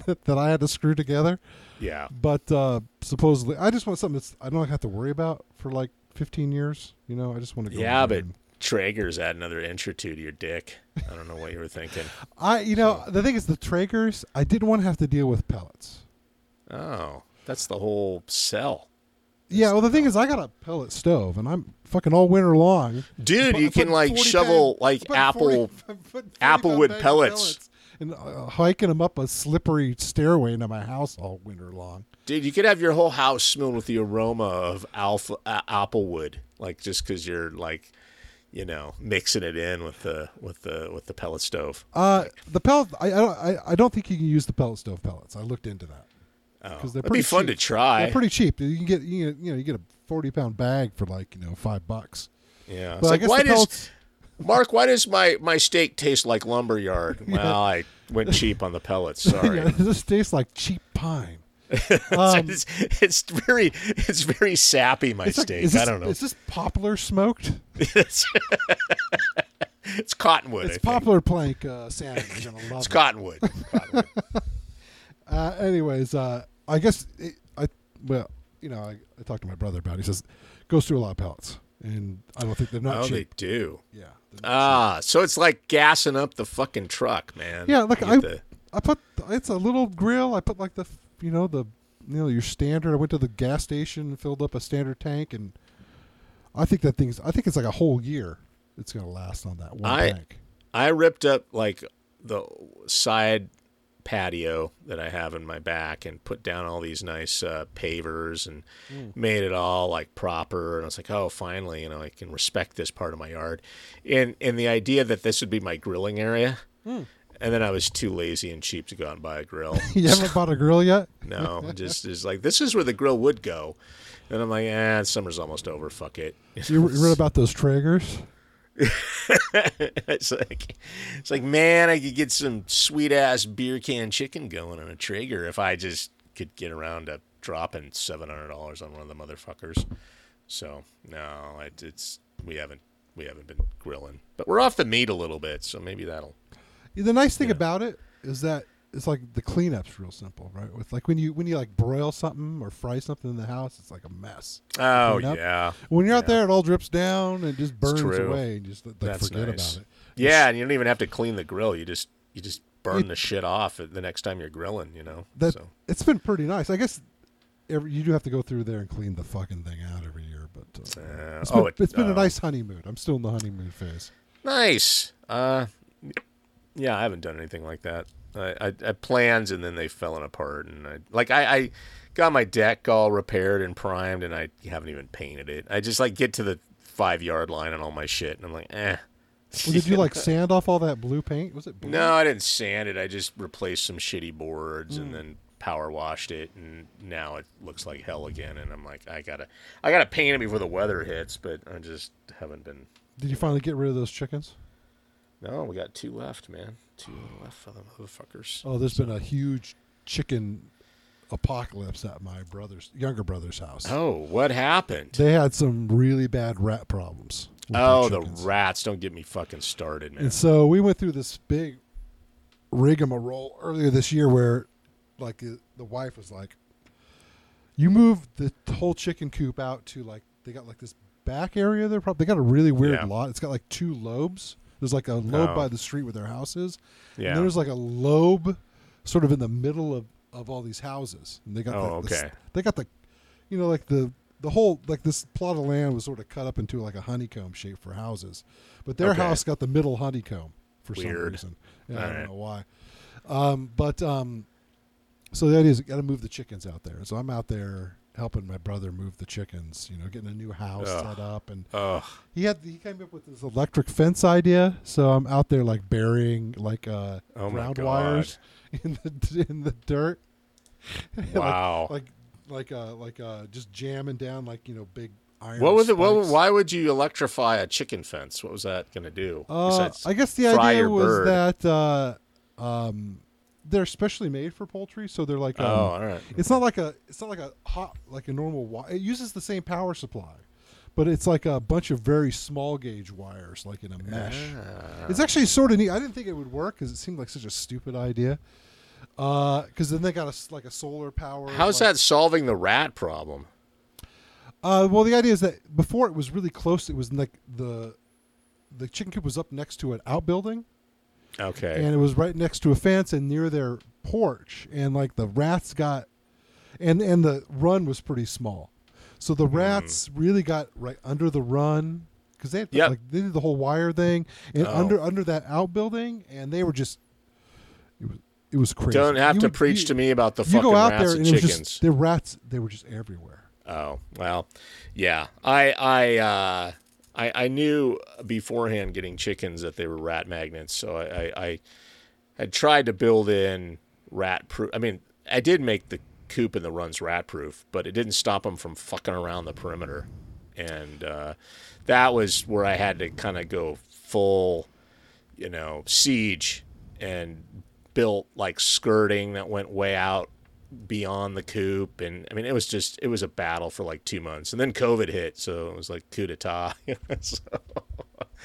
that, that I had to screw together. yeah. But uh, supposedly, I just want something that's I don't have to worry about for like 15 years. You know, I just want to go. Yeah, but and- Traeger's add another inch or two to your dick. I don't know what you were thinking. I, you know, the thing is, the Traegers, I didn't want to have to deal with pellets. Oh, that's the whole sell. Yeah, well, the thing is, I got a pellet stove, and I'm fucking all winter long. Dude, you can like shovel like apple 40 applewood of pellets. And uh, hiking them up a slippery stairway into my house all winter long. Dude, you could have your whole house smelling with the aroma of alpha uh, applewood, like just because you're like, you know, mixing it in with the with the with the pellet stove. Uh, the pellet, I, I don't, I, I don't think you can use the pellet stove pellets. I looked into that Oh, because they're that'd pretty be fun cheap. to try. They're pretty cheap. You can get, you, you know, you get a forty pound bag for like you know five bucks. yeah, it's But I like guess why the does pellets- Mark? Why does my my steak taste like lumberyard? Well, I went cheap on the pellets. Sorry. yeah, this tastes like cheap pine. Um, it's, it's very it's very sappy. My it's like- steak. this, I don't know. Is this poplar smoked? it's, it's cottonwood. I It's think. poplar plank uh, sandwich. You're gonna love It's it. cottonwood. Cottonwood. Uh, anyways, uh, I guess it, I well, you know, I, I talked to my brother about. it. He says goes through a lot of pellets, and I don't think they're not oh, they cheap. do. Yeah, Ah, so it's like gassing up the fucking truck, man. Yeah, look, You I- the- I put it's a little grill. I put like the you know the you know your standard. I went to the gas station and filled up a standard tank, and I think that thing's. I think it's like a whole year. It's gonna last on that one I- tank. I ripped up like the side patio that I have in my back and put down all these nice uh, pavers and made it all like proper. And I was like, oh, finally, you know, I can respect this part of my yard. And and the idea that this would be my grilling area. And then I was too lazy and cheap to go out and buy a grill. You haven't bought a grill yet? No, just is like this is where the grill would go. And I'm like, eh, summer's almost over. Fuck it. You you read about those Traegers? it's like it's like man, I could get some sweet ass beer can chicken going on a Traeger if I just could get around to dropping seven hundred dollars on one of the motherfuckers. So no, it, it's we haven't we haven't been grilling, but we're off the meat a little bit, so maybe that'll. The nice thing Yeah. about it is that it's like the cleanup's real simple, right? With like when you when you like broil something or fry something in the house, it's like a mess. Oh yeah, When you're out Yeah. there, it all drips down and just burns away, and just like That's forget nice. about it. yeah, and you don't even have to clean the grill. You just you just burn It- the shit off the next time you're grilling. You know. That so. it's been pretty nice. I guess every, you do have to go through there and clean the fucking thing out every year, but uh, Uh, it's been, oh, it, it's been a oh. nice honeymoon. I'm still in the honeymoon phase. Nice. Uh, yeah, I haven't done anything like that. I, I, I had plans and then they fell apart, and I like I, I got my deck all repaired and primed, and I haven't even painted it. I just like get to the five yard line and all my shit, and I'm like, eh. Well, did you like sand off all that blue paint? Was it blue? No, I didn't sand it. I just replaced some shitty boards Hmm. and then power washed it, and now it looks like hell again. And I'm like, I gotta, I gotta paint it before the weather hits, but I just haven't been. Did you finally get rid of those chickens? No, we got two left, man. Two left for the motherfuckers. Oh, there's been a huge chicken apocalypse at my brother's younger brother's house. Oh, what happened? They had some really bad rat problems. Oh, the rats! Don't get me fucking started, man. And so we went through this big rigmarole earlier this year where, like, the wife was like, "You moved the whole chicken coop out to like they got like this back area. They're probably they got a really weird Yeah. lot. It's got like two lobes. There's like a lobe Oh. by the street where their house is, Yeah. and there's like a lobe sort of in the middle of of all these houses. And they got Oh, the, the okay. they got the, you know, like the the whole like this plot of land was sort of cut up into like a honeycomb shape for houses, but their Okay. house got the middle honeycomb for some reason. Yeah, I don't know why. Um, but um, so the idea is got to move the chickens out there. So I'm out there helping my brother move the chickens. You know, getting a new house Ugh. set up, and Ugh. he had he came up with this electric fence idea. So I'm out there like burying like uh, Oh ground wires in the in the dirt. Wow. like like uh like uh just jamming down like you know big iron. what would the, what, why would you electrify a chicken fence? What was that going to do? Uh, I guess the idea was bird? that uh, um, they're specially made for poultry, so they're like. Um, oh, all right. It's not like a. It's not like a hot like a normal wire. It uses the same power supply, but it's like a bunch of very small gauge wires, like in a mesh. Ah. It's actually sort of neat. I didn't think it would work because it seemed like such a stupid idea. Because then they got a like a solar power. How's like- that solving the rat problem? Uh, well, the idea is that before it was really close. It was like the the chicken coop was up next to an outbuilding, Okay. and it was right next to a fence and near their porch. And like the rats got, and and the run was pretty small, so the rats really got right under the run because they had, Yep. like they did the whole wire thing and Oh. under under that outbuilding, and they were just it was it was crazy. Don't have You to would- preach you- to me about the You fucking go out rats there and and chickens. just the rats. They were just everywhere. Oh well, yeah. I I uh, I I knew beforehand getting chickens that they were rat magnets, so I I, I had tried to build in rat proof. I mean, I did make the coop and the runs rat proof, but it didn't stop them from fucking around the perimeter, and uh, that was where I had to kind of go full, you know, siege and built like skirting that went way out beyond the coop and i mean it was just it was a battle for like two months and then covid hit so it was like coup d'etat so,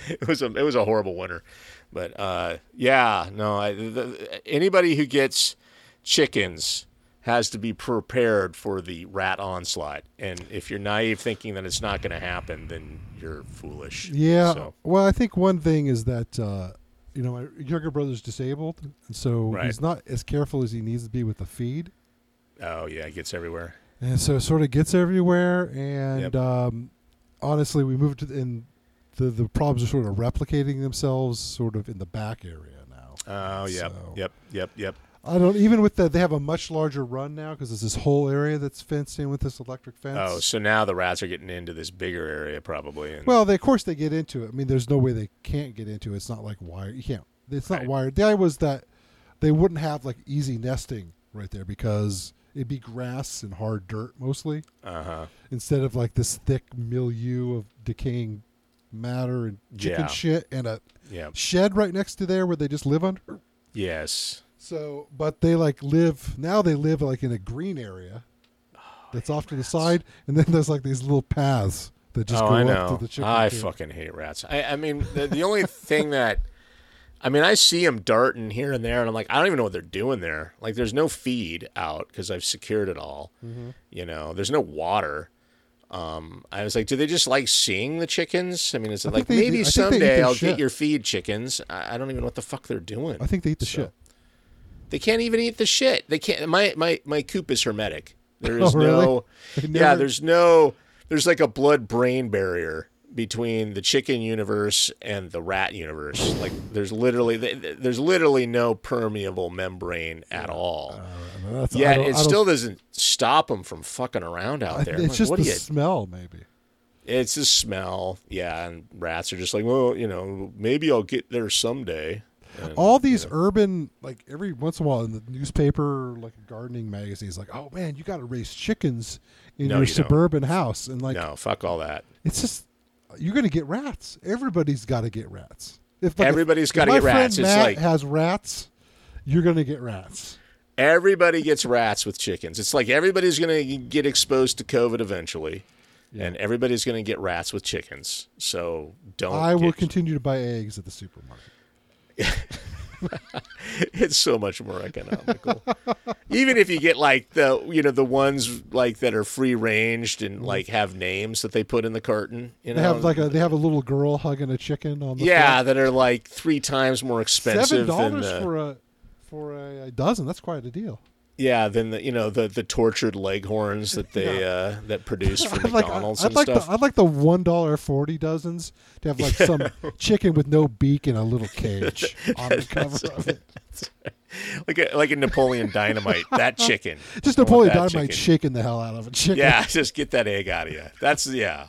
it was a it was a horrible winter but uh yeah no I, the, anybody who gets chickens has to be prepared for the rat onslaught and if you're naive thinking that it's not going to happen then you're foolish Yeah. so, Well, I think one thing is that uh, you know my younger brother's disabled, and so Right. he's not as careful as he needs to be with the feed, oh yeah it gets everywhere and so it sort of gets everywhere. And Yep. um, honestly, we moved to the, in the the problems are sort of replicating themselves, sort of in the back area now. Oh, yeah, So- yep, yep, yep. I don't even with that they have a much larger run now because there's this whole area that's fenced in with this electric fence. Oh, so now the rats are getting into this bigger area probably. And, Well, they, of course they get into it. I mean, there's no way they can't get into it. It's not like wired. You can't. It's not Right. wired. The idea was that they wouldn't have like easy nesting right there because it'd be grass and hard dirt mostly uh huh. instead of like this thick milieu of decaying matter and chicken Yeah. shit and a Yeah. shed right next to there where they just live under. Yes. So, but they like live now. They live like in a green area that's off to the side, and then there's like these little paths that just oh, go I up to the chicken. I coop. fucking hate rats. I, I mean, the, the only thing that, I mean, I see them darting here and there, and I'm like, I don't even know what they're doing there. Like, there's no feed out because I've secured it all. Mm-hmm. You know, there's no water. Um, I was like, do they just like seeing the chickens? I mean, is it I like they- maybe I they eat someday I'll shit. get your feed chickens? I, I don't even know what the fuck they're doing. I think they eat the So- shit. They can't even eat the shit. They can't. My my my coop is hermetic. There is Oh, really? no. They Yeah, there's no. There's like a blood brain barrier between the chicken universe and the rat universe. Like there's literally th- th- there's literally no permeable membrane at all. Uh, Yet it still doesn't stop them from fucking around out there. It's I'm like, just the you? smell, maybe. It's the smell. Yeah, and rats are just like, well, you know, maybe I'll get there someday. And, All these urban, like every once in a while in the newspaper, like a gardening magazine, is like, oh man, you got to raise chickens in No, your you don't. suburban house, and like no, fuck all that. it's just you're gonna get rats. Everybody's got to get rats. If like, Everybody's if gotta get rats. friend It's like- has rats, you're gonna get rats. Everybody gets rats with chickens. It's like everybody's going to get exposed to COVID eventually, Yeah. and everybody's going to get rats with chickens. So don't. I will get- continue to buy eggs at the supermarket. It's so much more economical. Even if you get like the you know the ones like that are free ranged and like have names that they put in the carton. You know, Mm-hmm. They have like a they have a little girl hugging a chicken on the yeah, front. that are like three times more expensive than dollars for a for a, dozen. That's quite a deal. Yeah than the you know the the tortured leghorns that they uh that produce for I'd like, McDonald's I'd and like stuff. the I'd like the one dollar forty dozens to have like some chicken with no beak in a little cage on the cover of it. like a like a Napoleon Dynamite. that chicken. Just Napoleon Dynamite chicken. shaking the hell out of a chicken. Yeah, just get that egg out of you. That's yeah.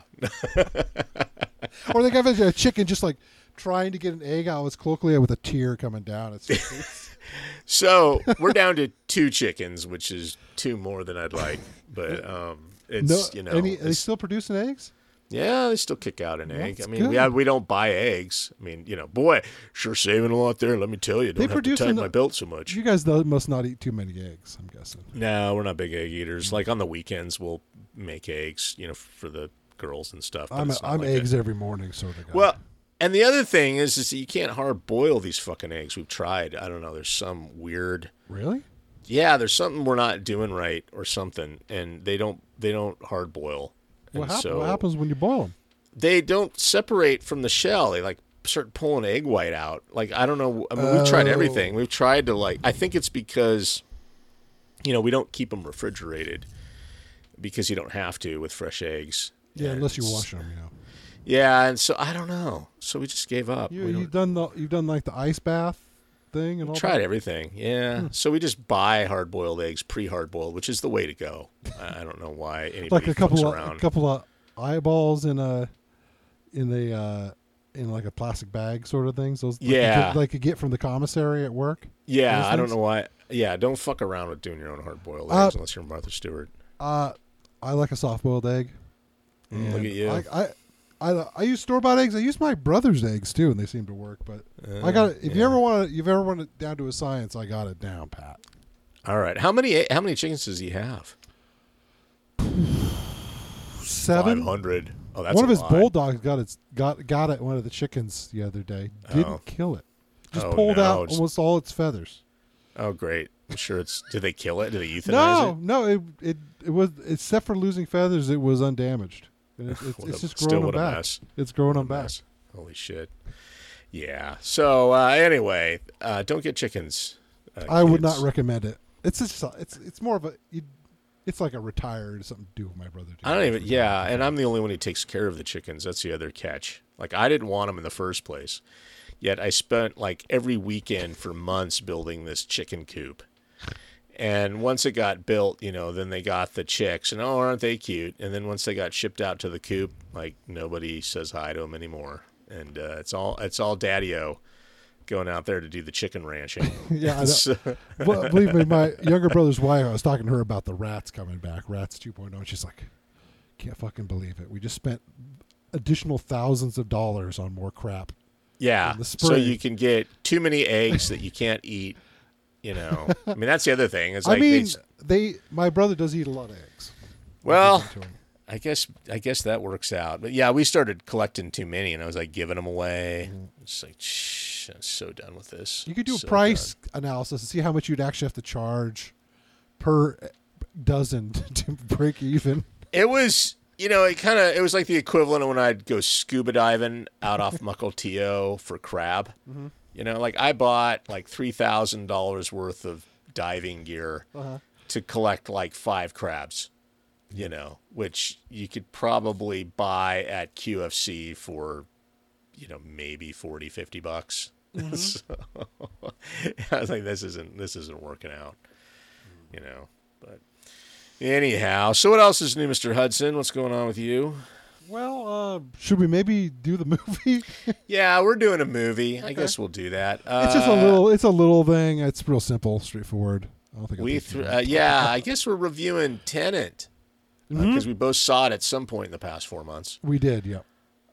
or they have a chicken just like trying to get an egg out of its cloaca with a tear coming down its face. So we're down to two chickens, which is two more than I'd like. But um, it's no, you know, any, are they still producing eggs? yeah, they still kick out an egg. I That's mean, we good. we don't buy eggs. I mean, you know, boy, sure saving a lot there. Let me tell you, don't have to produce tighten en- my belt so much. You guys must not eat too many eggs. I'm guessing. No, we're not big egg eaters. Like on the weekends, we'll make eggs, you know, for the girls and stuff. but I'm not I'm like a- eggs every morning sort of guy. Well, and the other thing is, is that you can't hard boil these fucking eggs. We've tried. I don't know. There's some weird. really? Yeah, there's something we're not doing right or something, and they don't they don't hard boil. What, hap- so what happens when you boil them? They don't separate from the shell. They like start pulling egg white out. Like I don't know. I mean, we've tried Oh. everything. We've tried to like. I think it's because, you know, we don't keep them refrigerated because you don't have to with fresh eggs. Yeah, And unless you wash them. You know. Yeah, and so I don't know. So we just gave up. You, you've done the you've done like the ice bath thing and all tried that. everything. Yeah. So we just buy hard boiled eggs, pre hard boiled, which is the way to go. I don't know why anybody like a couple of around. a couple of eyeballs in a in a uh, in like a plastic bag sort of things. Those like you Yeah. get, like you get from the commissary at work. yeah, I don't know why. Yeah, don't fuck around with doing your own hard boiled Uh, eggs unless you're Martha Stewart. Uh, I like a soft boiled egg. Mm, look at you. I, I I I use store bought eggs. I use my brother's eggs too, and they seem to work. But I got it. If you Uh, ever want to, you've ever want it down to a science, I got it down, Pat. All right. How many how many chickens does he have? Seven. Hundred. Oh, that's one of his lot. bulldogs got its got got at one of the chickens the other day. Didn't Oh. kill it. Just Oh, pulled no, out almost all its feathers. Oh, great. I'm sure it's. Did they kill it? Did they euthanize No, it? no, it, it it was except for losing feathers, it was undamaged. And it, it's, it's just still growing them a back. mess. It's growing them back. mess. Holy shit. Yeah. So uh, anyway, uh, don't get chickens. Uh, I would not recommend it. It's just it's it's more of a you, It's like a retired something to do with my brother. I don't even. Yeah, and I'm the only one who takes care of the chickens. That's the other catch. Like I didn't want them in the first place, yet I spent like every weekend for months building this chicken coop. And once it got built, you know, then they got the chicks, and oh, aren't they cute? And then once they got shipped out to the coop, like nobody says hi to them anymore, and uh, it's all it's all daddy-o going out there to do the chicken ranching. Yeah, I know. So- well, believe me, my younger brother's wife. I was talking to her about the rats coming back, rats 2.0, and she's like, "Can't fucking believe it. We just spent additional thousands of dollars on more crap." Yeah. So you can get too many eggs that you can't eat. You know, I mean that's the other thing. It's I like mean, they, they, my brother does eat a lot of eggs. well, I'll give it to him. I guess I guess that works out. But yeah, we started collecting too many, and I was like giving them away. It's like, shh, I'm so done with this. Mm-hmm. you could do a price done. analysis and see how much you'd actually have to charge per dozen to break even. It was, you know, it kind of it was like the equivalent of when I'd go scuba diving out off Mukilteo for crab. Mm-hmm. You know, like I bought like three thousand dollars worth of diving gear Uh-huh. to collect like five crabs. You know, which you could probably buy at QFC for, you know, maybe 40, 50 bucks. so, I was like, this isn't this isn't working out. You know, but anyhow, so what else is new, Mister Hudson? What's going on with you? Well, uh, should we maybe do the movie? Yeah, we're doing a movie. I guess we'll do that. Uh, it's just a little. It's a little thing. It's real simple, straightforward. I don't think We, th- uh, yeah, I guess we're reviewing Tenet because Mm-hmm. we both saw it at some point in the past four months. we did. Yep.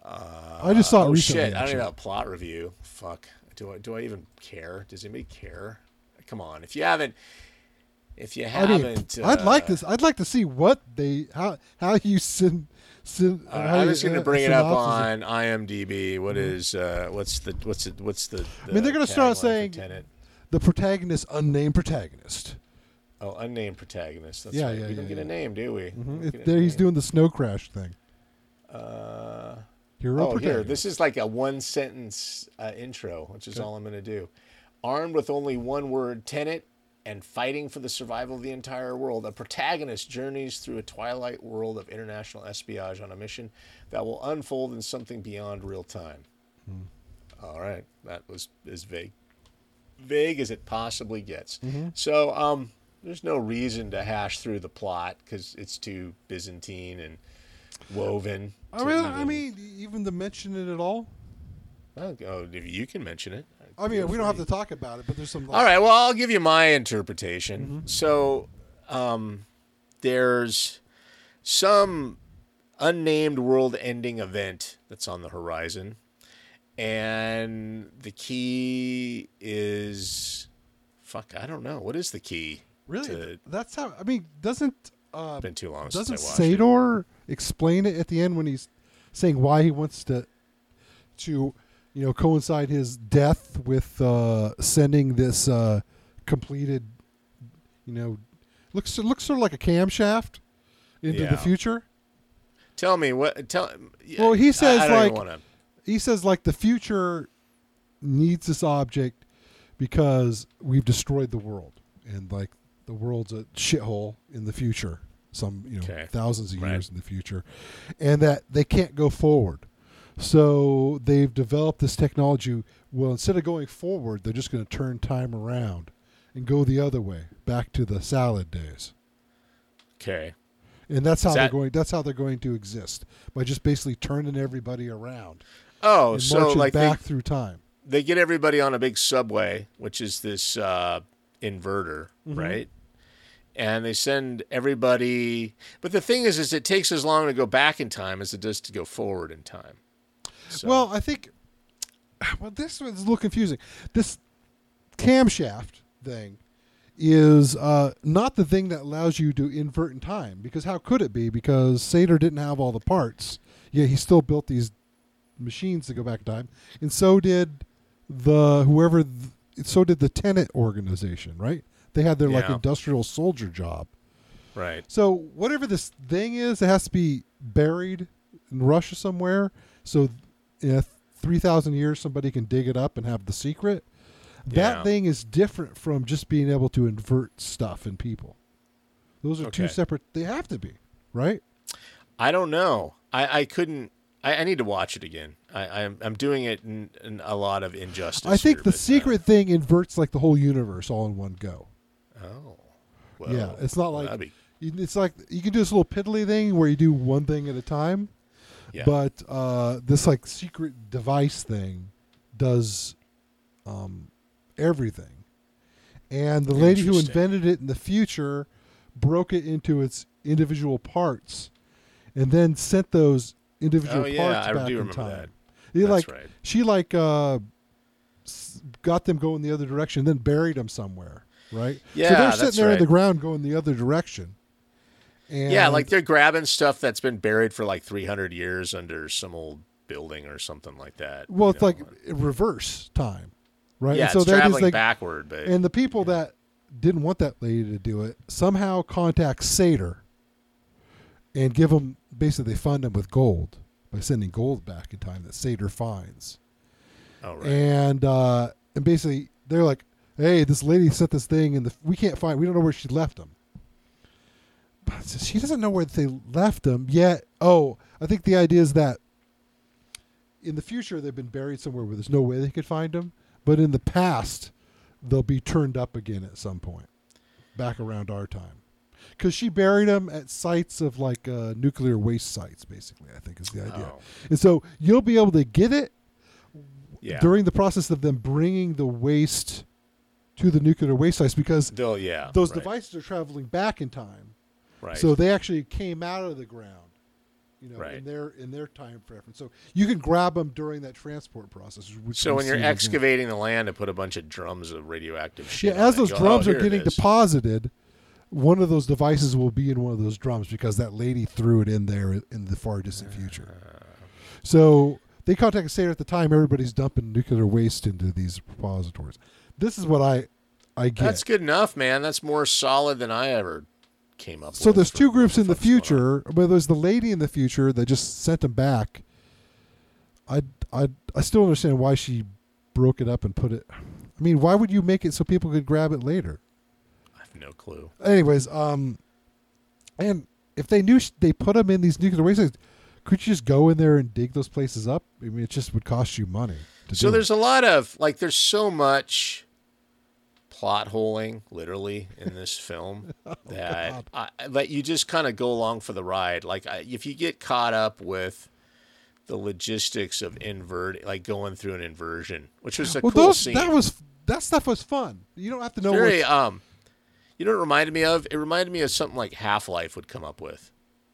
I just saw it oh recently. shit! I don't actually. even have a plot review. Fuck. Do I? Do I even care? Does anybody care? Come on. If you haven't, if you I mean, haven't, I'd like uh, this. I'd like to see what they how how you syn, syn, all right, how I'm just going to uh, bring it up on IMDb. What is? Uh, what's the? What's it? What's the? I mean, they're going gonna start saying- Tenet. the protagonist, unnamed protagonist. Oh, unnamed protagonist. That's Yeah, right. yeah, we don't yeah, get a name, do we? We Mhm. get a there, he's doing the snow crash thing. Uh, Hiro oh, here. This is like a one sentence uh, intro, which is all I'm going to do. Armed with only one word, Tenet, and fighting for the survival of the entire world, a protagonist journeys through a twilight world of international espionage on a mission that will unfold in something beyond real time. All right, that was as vague, vague as it possibly gets. So, um, there's no reason to hash through the plot because it's too Byzantine and woven. I mean, I even- mean, even to mention it at all. Well, oh, if you can mention it. I mean, we don't have to talk about it, but there's some. All right. Well, I'll give you my interpretation. Mm-hmm. So, um, there's some unnamed world-ending event that's on the horizon, and the key is fuck. I don't know. What is the key? Really, to- that's how. I mean, doesn't uh, It's been too long doesn't since I watched it. Sator explain it at the end when he's saying why he wants to to you know coincide his death with uh, sending this uh, completed you know looks looks sort of like a camshaft into Yeah. the future. Tell me what. Tell. Well, he says, I, don't like- He says like the future needs this object because we've destroyed the world and like the world's a shithole in the future some you know Okay. thousands of Right. years in the future and that they can't go forward so they've developed this technology well instead of going forward they're just going to turn time around and go the other way back to the salad days Okay. and that's how Is they're going that's how they're going to exist by just basically turning everybody around Oh, so like they, back through time they get everybody on a big subway, which is this uh, inverter, Mm-hmm. right? And they send everybody. But the thing is, is it takes as long to go back in time as it does to go forward in time. So, Well, I think. Well, this one's a little confusing. This camshaft thing is uh, not the thing that allows you to invert in time. Because how could it be? Because Sator didn't have all the parts. Yet he still built these machines to go back in time, and so did the whoever. th- so did the Tenet organization, right? They had their like industrial soldier job. right. So whatever this thing is, it has to be buried in Russia somewhere. So in three thousand years, somebody can dig it up and have the secret. That Yeah. thing is different from just being able to invert stuff in people. Those are two separate. They have to be, right? I don't know. I, I couldn't. I, I need to watch it again. I, I'm I'm doing it in, in a lot of injustice. I think here, the uh, secret thing inverts like the whole universe all in one go. oh, well, yeah, it's not like be- it's like you can do this little piddly thing where you do one thing at a time, yeah. but uh, this like secret device thing does um, everything. And the lady who invented it in the future broke it into its individual parts, and then sent those individual Oh, yeah, parts I back in remember time. that. That's like right. she like uh, got them going the other direction, then buried them somewhere, right? Yeah. so they're sitting there in right. the ground going the other direction. And yeah, like they're grabbing stuff that's been buried for like 300 years under some old building or something like that. well, it's know. like reverse time, right? yeah, And so it's traveling like, backward, but and the people that didn't want that lady to do it somehow contact Sator and give them basically they fund them with gold by sending gold back in time that Sator finds. oh right. and uh, and basically they're like, "Hey, this lady sent this thing, and the, we can't find. We don't know where she left them." She doesn't know where they left them yet. Oh, I think the idea is that in the future they've been buried somewhere where there's no way they could find them, but in the past they'll be turned up again at some point, back around our time. Because she buried them at sites of like uh, nuclear waste sites, basically. I think is the idea, Oh. and so you'll be able to get it yeah. during the process of them bringing the waste to the nuclear waste sites because yeah. those right, devices are traveling back in time. Right. So they actually came out of the ground, you know, in their in their time preference. So you can grab them during that transport process. So when you're excavating the land and put a bunch of drums of radioactive shit, on as those go, drums "Oh, are getting deposited, one of those devices will be in one of those drums because that lady threw it in there in the far distant ah. future. So they contacted Sator at the time. Everybody's dumping nuclear waste into these repositories. This is what I I get. That's good enough, man. That's more solid than I ever came up. So there's two groups in the fuck's going on. future, but there's the lady in the future that just sent them back. I, I, I still understand why she broke it up and put it. I mean, why would you make it so people could grab it later? I have no clue. Anyways, um, and if they knew sh- they put them in these nuclear waste sites, could you just go in there and dig those places up? I mean, it just would cost you money. To So there's it. a lot of like there's so much plot holing literally in this film Oh, that I, that you just kind of go along for the ride. Like I, if you get caught up with the logistics of invert, like going through an inversion, which was a well, cool those scene. that was that stuff was fun. You don't have to know. very what, um you know what it reminded me of it reminded me of something like half-life would come up with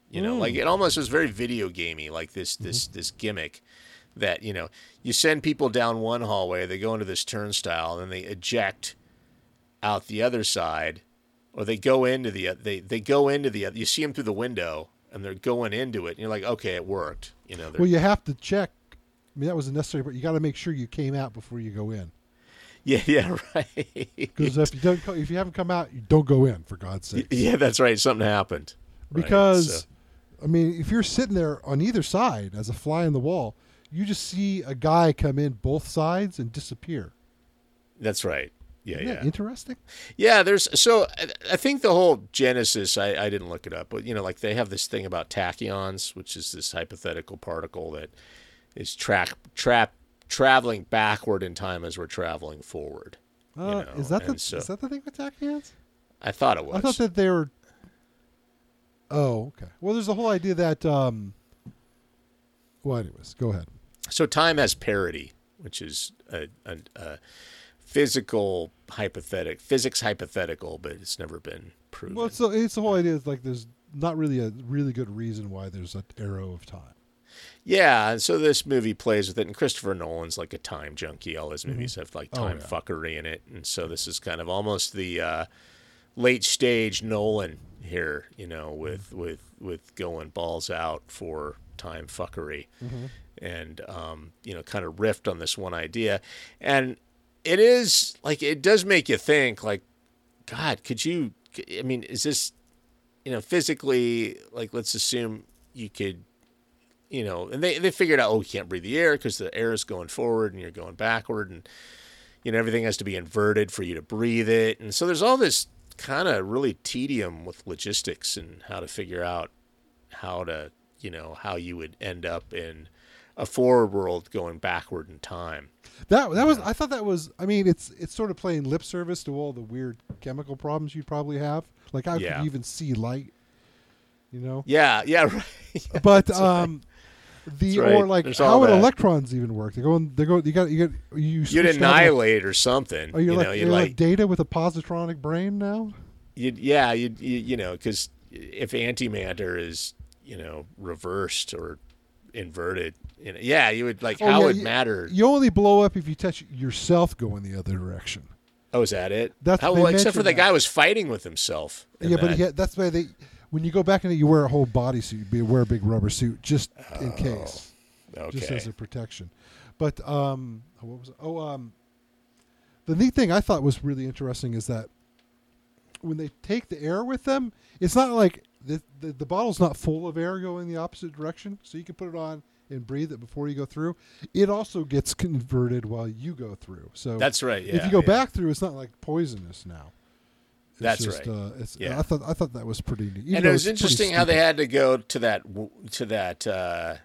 you know like it almost was very video gamey like this this this gimmick that you know you send people down one hallway they go into this turnstile and then they eject out the other side or they go into the they they go into the you see them through the window and they're going into it and you're like okay it worked you know well, you have to check. I mean, that was a necessary, but you got to make sure you came out before you go in. yeah yeah right Because if you don't, if you haven't come out, you don't go in. For God's sake, yeah that's right something happened Right, because so- I mean, if you're sitting there on either side as a fly in the wall, you just see a guy come in both sides and disappear. that's right yeah yeah interesting? Yeah, there's so I- think the whole genesis. I, I didn't look it up, but you know, like they have this thing about tachyons, which is this hypothetical particle that is track trap traveling backward in time as we're traveling forward. Uh, know, is that the so- is that the thing with tachyons? I thought it was. I thought that they were. Oh, okay. Well, there's the whole idea that. um Well, anyways, go ahead. so time has parity, which is a, a, a physical hypothetic, physics hypothetical, but it's never been proven. Well, it's the, it's the whole idea. Is like there's not really a really good reason why there's an arrow of time. Yeah, and so this movie plays with it, and Christopher Nolan's like a time junkie. All his movies have like Oh, time yeah. fuckery in it, and so this is kind of almost the uh, late stage Nolan here, you know, with with with going balls out for time fuckery, and um, you know, kind of riffed on this one idea, and it is like it does make you think, like, God, could you? I mean, is this, you know, physically like? Let's assume you could you know, and they, they figured out, oh, you can't breathe the air because the air is going forward and you're going backward, and you know everything has to be inverted for you to breathe it, and so there's all this kind of really tedium with logistics and how to figure out how to, you know, how you would end up in a forward world going backward in time. That that was I thought that was I mean it's it's sort of playing lip service to all the weird chemical problems you'd probably have. Like how Yeah. could you even see light? You know? Yeah, yeah, right. Yeah, but that's right. um the right. or like There's how would that. electrons even work? They go in, they go you got you got you you'd out, like- annihilate or something. Oh, you're you like know, you're you'd like, like, data with a positronic brain now? you'd, yeah, you'd, you, you know, because if antimatter is, you know, reversed or inverted, you know, yeah, you would like Oh, how yeah, would you- matter. You only blow up if you touch yourself going the other direction. oh, is that it? That's- how, well, except for the that. guy was fighting with himself. yeah, but that. he had, that's why they when you go back in it, you wear a whole body suit. You wear a big rubber suit just in case. okay. just as a protection. But um, oh, what was it? oh um, the neat thing I thought was really interesting is that when they take the air with them, it's not like the, the the bottle's not full of air going the opposite direction, so you can put it on and breathe it before you go through. It also gets converted while you go through. So That's right. Yeah, if you go yeah. back through, it's not like poisonous now. It's That's just, right. Uh, it's, Yeah. I thought I thought that was pretty neat. even and it was interesting how they had to go to that to that uh,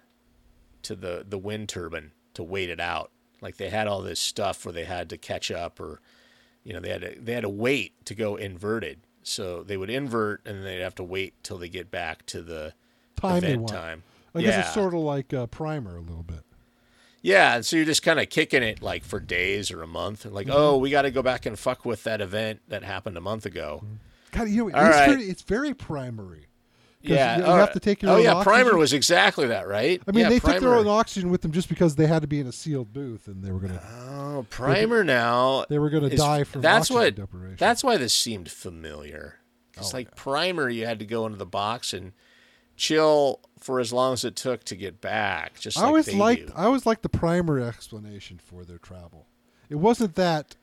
to the the wind turbine to wait it out. Like they had all this stuff where they had to catch up, or you know they had to, they had to wait to go inverted. So they would invert, and then they'd have to wait till they get back to the time event time. I yeah. it's sort of like uh, primer a little bit. Yeah, and so you're just kind of kicking it like for days or a month, and like, Mm-hmm. oh, we got to go back and fuck with that event that happened a month ago. God, you know, All it's, right. very, it's very primary. Yeah, you, you oh, have to take your Oh yeah, oxygen. primer was exactly that, right? I mean, Yeah, they took their Primer. own oxygen with them just because they had to be in a sealed booth and they were gonna Oh, primer now. they were gonna is- die from that's oxygen what deprivation. that's why this seemed familiar. It's Oh, like primer, you had to go into the box and chill for as long as it took to get back. Just I like always liked do. I always liked the primary explanation for their travel. It wasn't that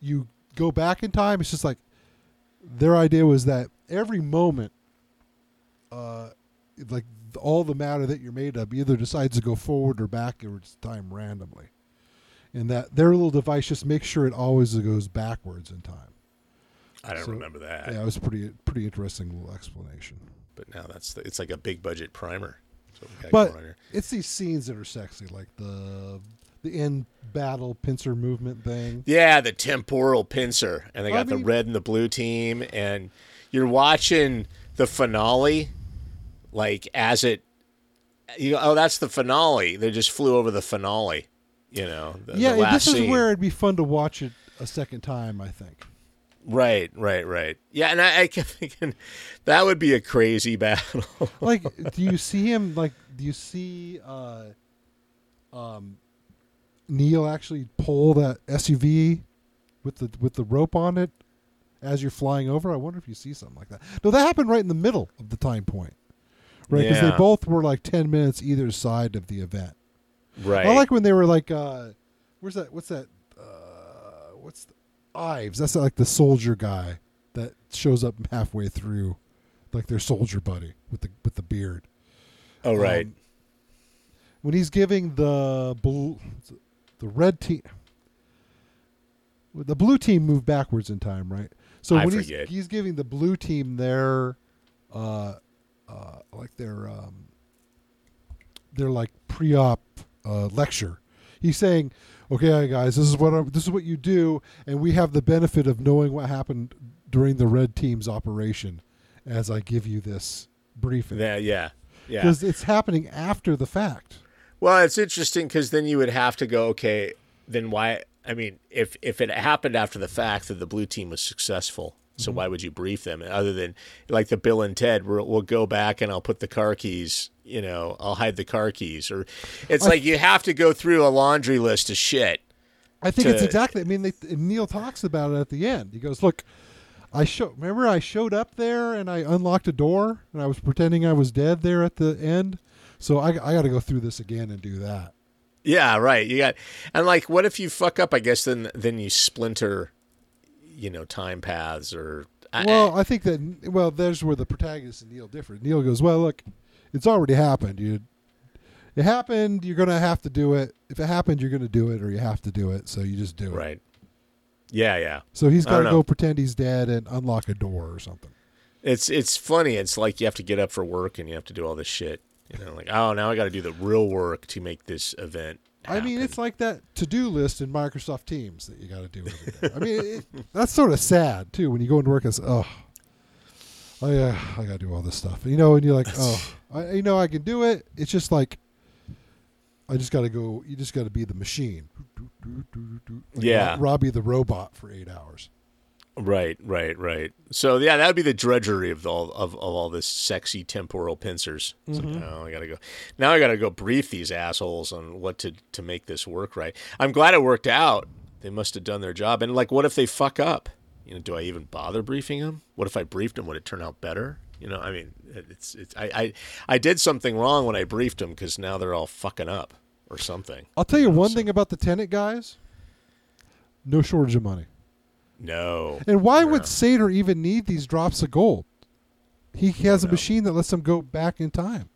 you go back in time. It's just like their idea was that every moment, uh, like all the matter that you're made of either decides to go forward or backwards time randomly, and that their little device just makes sure it always goes backwards in time. I don't so- remember that, Yeah, it was a pretty pretty interesting little explanation. But now that's the, it's like a big budget primer. Got But it's these scenes that are sexy, like the the end battle pincer movement thing. Yeah, the temporal pincer, and they I got the red and the blue team, and you're watching the finale, like as it. You know, oh, that's the finale. They just flew over the finale. You know, the, yeah, the this is scene. where it'd be fun to watch it a second time. I think. Right, right, right. Yeah, and I, I kept thinking that would be a crazy battle. Like, do you see him? Like, do you see uh, um, Neil actually pull that SUV with the with the rope on it as you're flying over? I wonder if you see something like that. No, that happened right in the middle of the time point, right? Because Yeah. they both were like ten minutes either side of the event. right. I like when they were like, uh, "Where's that? What's that? Uh, what's the, Ives? That's like the soldier guy that shows up halfway through, like their soldier buddy with the with the beard." oh, right. Um, when he's giving the blue, the red team, the blue team moved backwards in time, right? So I when forget. he's he's giving the blue team their, uh, uh, like their um, their like pre-op uh, lecture, he's saying, "Okay, guys, this is what I'm, this is what you do, and we have the benefit of knowing what happened during the red team's operation, as I give you this briefing." yeah, yeah, yeah. because it's happening after the fact. Well, it's interesting because then you would have to go, okay, then why? I mean, if if it happened after the fact that the blue team was successful, Mm-hmm. so why would you brief them other than like the Bill and Ted? We'll, we'll go back and I'll put the car keys. You know, I'll hide the car keys, or it's I- like you have to go through a laundry list of shit. I think it's exactly. I mean, they, Neil talks about it at the end. He goes, "Look, I show. Remember, I showed up there and I unlocked a door and I was pretending I was dead there at the end. So I, I got to go through this again and do that. Yeah, right. You got and like, what if you fuck up? I guess then then you splinter, you know, time paths or. I- Well, I think that well, there's where the protagonist and Neil differ. Neil goes, "Well, look, it's already happened. You, it happened. You're gonna have to do it. If it happened, you're gonna do it, or you have to do it. So you just do it." right. Yeah, yeah. So he's got to go pretend he's dead and unlock a door or something. It's it's funny. It's like you have to get up for work and you have to do all this shit. You know, like oh, now I got to do the real work to make this event. I mean, it's like that to-do list in Microsoft Teams that you got to do every day. I mean, it, that's sort of sad too when you go into work and say, "Oh, I uh, I got to do all this stuff," you know, and you're like, "Oh, I, you know, I can do it." It's just like I just got to go. You just got to be the machine. Like Yeah. Robbie the robot for eight hours. Right, right, right. So yeah, that would be the drudgery of all of, of all this sexy temporal pincers. It's like, mm-hmm. oh, I gotta go. Now I gotta go brief these assholes on what to to make this work right. I'm glad it worked out. They must have done their job. And like, what if they fuck up? You know, do I even bother briefing them? What if I briefed them? Would it turn out better? You know, I mean, it's it's I I, I did something wrong when I briefed them because now they're all fucking up or something. I'll tell you one so- thing about the Tenet guys. No shortage of money. No. And why Yeah. would Sator even need these drops of gold? He has a know. machine that lets him go back in time.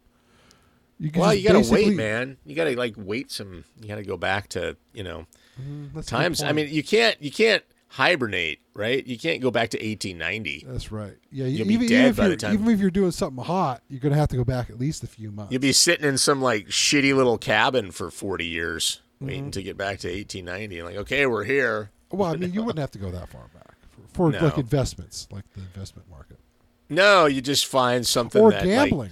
You Well, you gotta wait, man. You gotta like wait some. You gotta go back to you know Mm, that's a good times. I mean, you can't you can't hibernate, right? You can't go back to 1890. that's right. Yeah, You'll you, be even, dead even if by the you're time- even if you're doing something hot, you're gonna have to go back at least a few months. You'll be sitting in some like shitty little cabin for 40 years, Mm-hmm. waiting to get back to 1890. Like, okay, we're here. Well, I mean, you wouldn't have to go that far back for, for No. like investments, like the investment market No, you just find something or that like, gambling.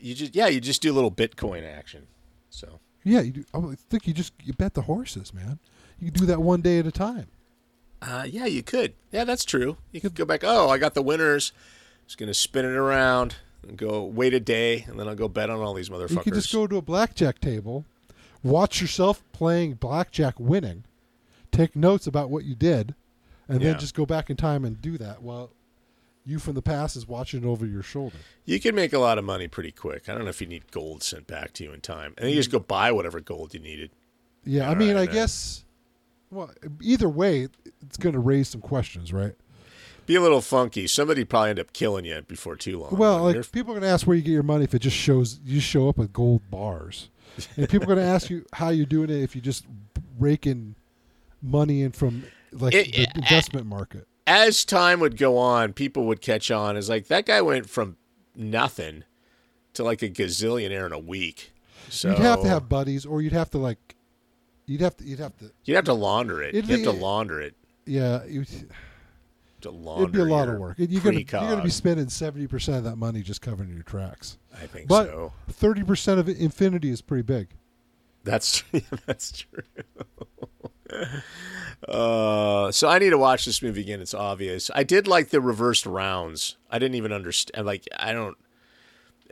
you just yeah, you just do a little Bitcoin action. So yeah, you do, I think you just you bet the horses, man. You can do that one day at a time. Uh, yeah, you could. Yeah, that's true. You could go back. Oh, I got the winners. Just gonna spin it around and go wait a day, and then I'll go bet on all these motherfuckers. You could just go to a blackjack table, watch yourself playing blackjack winning, take notes about what you did, and Yeah. then just go back in time and do that while you from the past is watching it over your shoulder. You can make a lot of money pretty quick. I don't know if you need gold sent back to you in time, and then you just go buy whatever gold you needed. Yeah, I mean, right, I man. guess. Well, either way, it's going to raise some questions, right? Be a little funky. Somebody probably end up killing you before too long. Well, like people are going to ask where you get your money if it just shows you show up with gold bars, and people are going to ask you how you're doing it if you just raking money in from like It- the investment market. as time would go on, people would catch on. As like that guy went from nothing to like a gazillionaire in a week. So You'd have to have buddies, or you'd have to like, you'd have to, you'd have to, you'd have to launder it. It'd you have to launder it. yeah, you'd, To launder it'd be a lot of work. You're gonna, you're gonna be spending seventy percent of that money just covering your tracks. I think But so. thirty percent of infinity is pretty big. That's that's true. uh, so I need to watch this movie again. It's obvious. I did like the reversed rounds. I didn't even understand. Like I don't.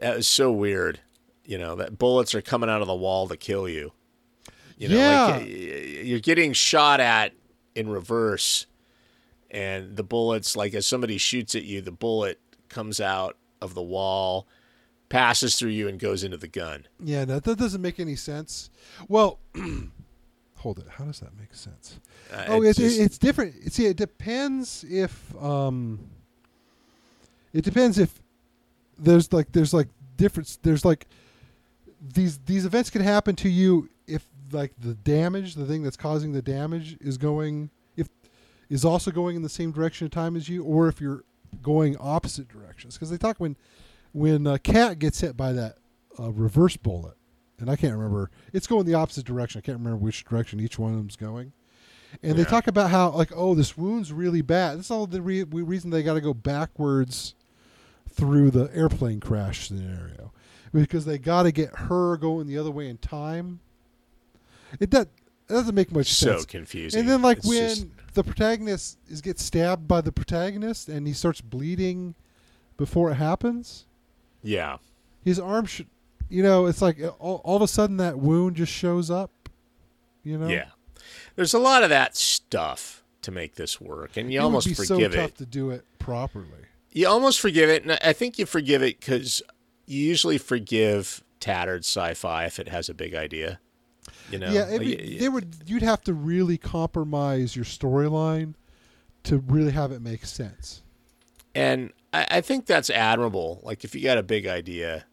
That was so weird. You know that bullets are coming out of the wall to kill you. You know, like Yeah. y- you're getting shot at in reverse, and the bullets, like as somebody shoots at you, the bullet comes out of the wall, passes through you, and goes into the gun. Yeah, no, that doesn't make any sense. Well, hold it. How does that make sense? Uh, oh, it's it's, it's different. See, it depends if um, it depends if there's like there's like difference. There's like these these events can happen to you if like the damage, the thing that's causing the damage, is going if is also going in the same direction of time as you, or if you're going opposite directions. Because they talk when when a cat gets hit by that uh, reverse bullet, and I can't remember. It's going the opposite direction. I can't remember which direction each one of them's going. And they talk about how like, oh, this wound's really bad. That's all the re- reason they got to go backwards through the airplane crash scenario because they got to get her going the other way in time. It that that doesn't make much so sense. So confusing. And then like It's when just- the protagonist is gets stabbed by the protagonist and he starts bleeding before it happens, yeah, his arm should you know, it's like uh, all, all of a sudden that wound just shows up, you know? yeah. There's a lot of that stuff to make this work, and you it almost would be forgive so tough it. to do it properly. You almost forgive it, and I think you forgive it because you usually forgive tattered sci-fi if it has a big idea. You know, yeah, be, y- y- they would. You'd have to really compromise your storyline to really have it make sense. and I, I think that's admirable. Like if you got a big idea,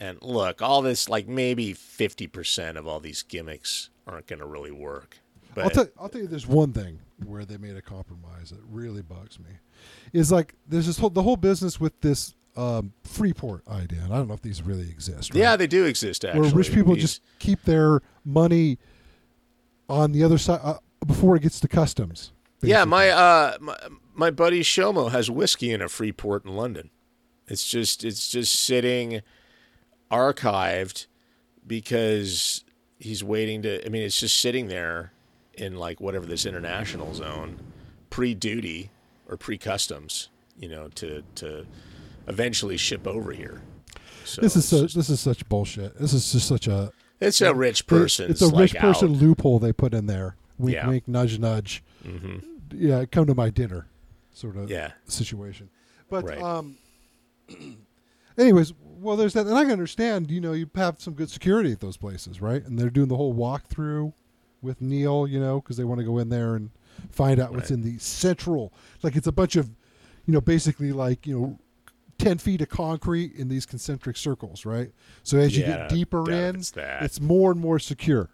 and look, all this like maybe fifty percent of all these gimmicks aren't going to really work. But I'll tell I'll tell you there's one thing where they made a compromise that really bugs me. Is like there's this whole the whole business with this um, Freeport idea, and I don't know if these really exist. Right? yeah, they do exist actually. where rich people These- just keep their money on the other side uh, before it gets to customs. Yeah, my uh my, my buddy Shomo has whiskey in a Freeport in London. It's just it's just sitting archived because he's waiting to I mean it's just sitting there in like whatever this international zone pre-duty or pre-customs, you know, to to eventually ship over here. So this is just- this is such bullshit. This is just such a it's a rich person. It's a rich like, person out. loophole they put in there. Wink, Yeah. wink, nudge, nudge. hmm Yeah, come to my dinner, sort of Yeah. situation. But Right. um, anyways, well, there's that, and I can understand. You know, you have some good security at those places, right? And they're doing the whole walkthrough with Neil, you know, because they want to go in there and find out what's Right. in the central. Like it's a bunch of, you know, basically like you know. 10 feet of concrete in these concentric circles, right? So as you get deeper in, it's it's more and more secure.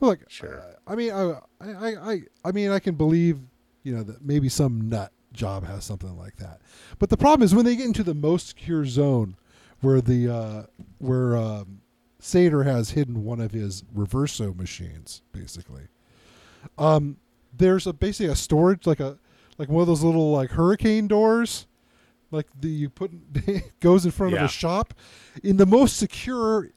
Look, Sure. uh, I mean, I, I, I, I mean, I can believe, you know, that maybe some nut job has something like that. But the problem is when they get into the most secure zone, where the uh, where um, Sator has hidden one of his reverso machines, basically. Um, there's a basically a storage like a like one of those little like hurricane doors, like the you put goes in front of Yeah. a shop, in the most secure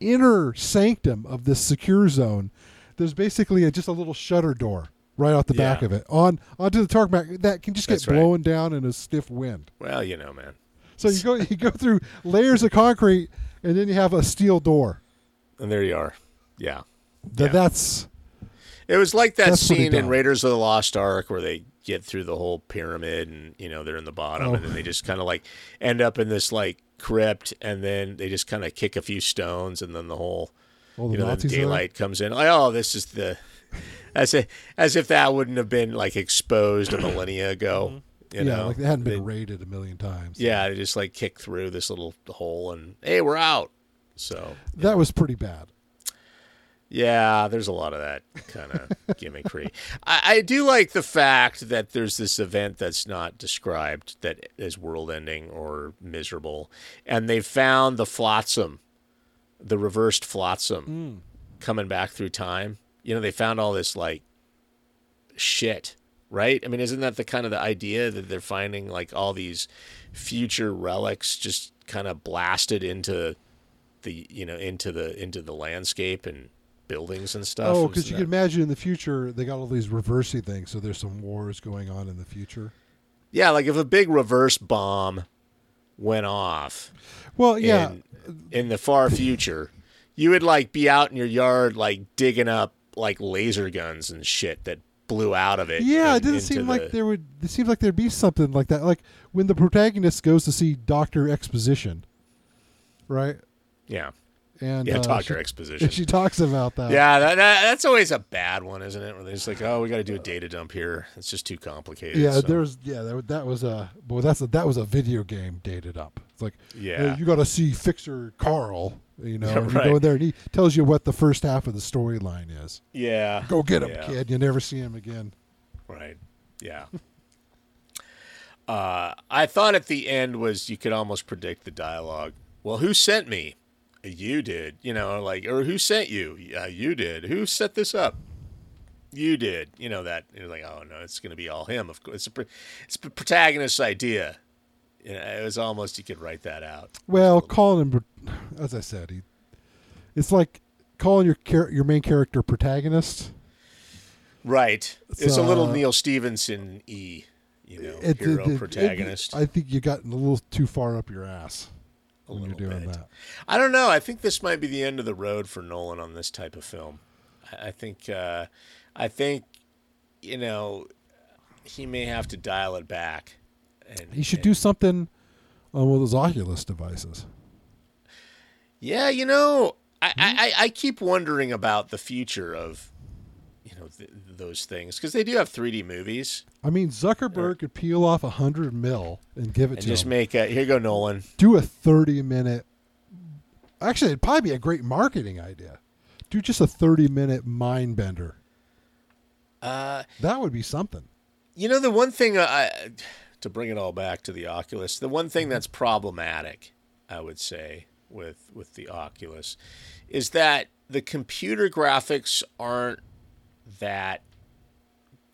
inner sanctum of this secure zone. There's basically a, just a little shutter door right out the back of it on onto the tarmac that can just get That's right. blown down in a stiff wind. Well, you know, man. So you go you go through layers of concrete and then you have a steel door. And there you are. Yeah. Th- Yeah. That's It was like that scene in. Raiders of the Lost Ark where they get through the whole pyramid and you know they're in the bottom Oh. and then they just kind of like end up in this like crypt and then they just kind of kick a few stones and then the whole all the you know the Nazis daylight comes in like oh this is the as if as if that wouldn't have been like exposed a millennia ago mm-hmm. You yeah, know like they hadn't been They- raided a million times. yeah they just like kick through this little hole and hey we're out so that was pretty bad. Yeah, there's a lot of that kind of gimmickry. I, I do like the fact that there's this event that's not described that is world ending or miserable. And they found the flotsam, the reversed flotsam hmm. coming back through time. You know, they found all this like shit, right? I mean, isn't that the kind of the idea that they're finding like all these future relics just kind of blasted into the you know into the into the landscape and buildings and stuff. Oh, because you that- can imagine in the future they got all these reversey things, so there's some wars going on in the future. yeah, like if a big reverse bomb went off Well, yeah, in, in the far future, you would like be out in your yard like digging up like laser guns and shit that blew out of it. yeah. and It didn't seem the- like there would. It seemed like there'd be something like that. Like when the protagonist goes to see Doctor Exposition, right? yeah And yeah uh, Doctor she- Exposition. She talks about that. yeah, that, that, that's always a bad one, isn't it? Where they're just like, oh, we got to do a data dump here. It's just too complicated. Yeah, so- there was yeah that, that was a Boy, that's a, that was a video game dated up. It's like Yeah. you got to see Fixer Carl, you know, Yeah, and you go in there and he tells you what the first half of the storyline is. yeah. Go get him, Yeah. kid. You never see him again. Right. Yeah. uh, I thought at the end was you could almost predict the dialogue. Well, who sent me? You did. You know, like, or who sent you? Yeah, you did. Who set this up? You did. You know that. You're like, oh no, it's going to be all him. Of course, it's a, it's a protagonist's idea. You know, it was almost you could write that out. Well, calling him, as I said, he, it's like calling your char- your main character protagonist. Right. It's, It's, a little uh, Neal Stephenson e. You know, It- hero it- protagonist. I think you got a little too far up your ass A when you're doing bit. that. I don't know. I think this might be the end of the road for Nolan on this type of film. I I think, uh, I think, you know, he may have to dial it back. And He should and- do something on one of those Oculus devices. Yeah, you know, I, Hmm? I, I keep wondering about the future of, you know, th- those things because they do have 3D movies I mean, Zuckerberg could peel off a hundred mil and give it and to just him. make a here you go Nolan. do a 30 minute actually it'd probably be a great marketing idea do just a 30 minute mind bender Uh, That would be something. you know, the one thing I, to bring it all back to the Oculus, the one thing mm-hmm. that's problematic, I would say, with with the Oculus, is that the computer graphics aren't that.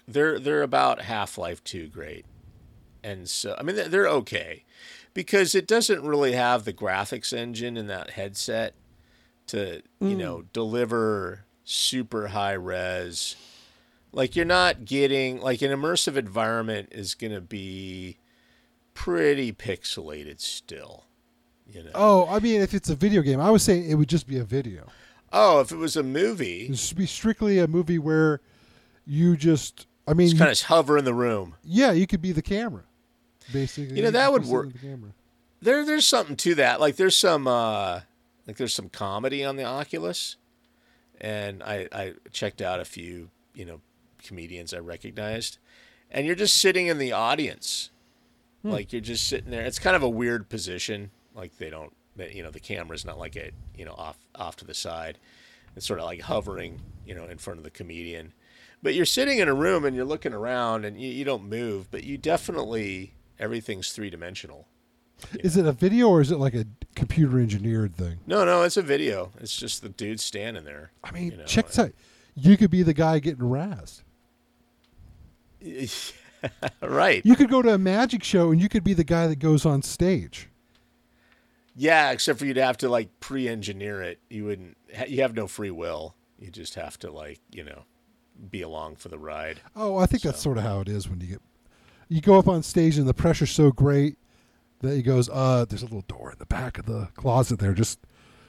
They're they're about Half Life Two great, and so I mean they're- they're okay, because it doesn't really have the graphics engine in that headset to you mm. know deliver super high res like you're not getting like an immersive environment is going to be pretty pixelated still you know Oh, I mean, if it's a video game, I was saying it would just be a video. oh if it was a movie It should be strictly a movie where you just. I mean, just kind of hover in the room yeah, you could be the camera, basically. You know, that would work. The there there's something to that like there's some uh like there's some comedy on the oculus and i i checked out a few you know comedians i recognized and you're just sitting in the audience hmm. like you're just sitting there it's kind of a weird position like they don't that you know the camera's not like it you know off off to the side it's sort of like hovering you know in front of the comedian but you're sitting in a room and you're looking around and you, you don't move but you definitely everything's three-dimensional Is it a video or is it like a computer engineered thing? No, no, it's a video. It's just the dude standing there. I mean, You know, check this out. You could be the guy getting razzed. right. You could go to a magic show and you could be the guy that goes on stage. Yeah, except for you'd have to like pre-engineer it. You wouldn't. You have no free will. You just have to like you know be along for the ride. Oh, I think that's sort of how it is when you get you go up on stage and the pressure's so great that he goes, uh, there's a little door in the back of the closet there. Just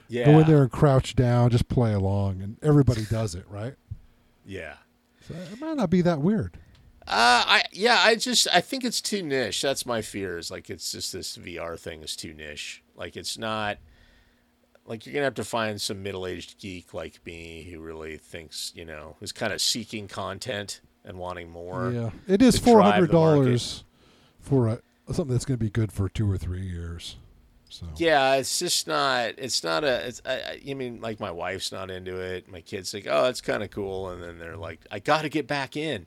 Yeah. go in there and crouch down, just play along, and everybody does it, right? Yeah. So it might not be that weird. Uh, I yeah, I just I think it's too niche. That's my fears. Like it's just this VR thing is too niche. Like it's not. Like you're gonna have to find some middle-aged geek like me who really thinks you know who's kind of seeking content and wanting more. yeah, it is four hundred dollars for a, something that's going to be good for two or three years. So Yeah, it's just not. It's not a. It's. I, I you mean like my wife's not into it. My kids think, oh, it's kind of cool, and then they're like, I got to get back in.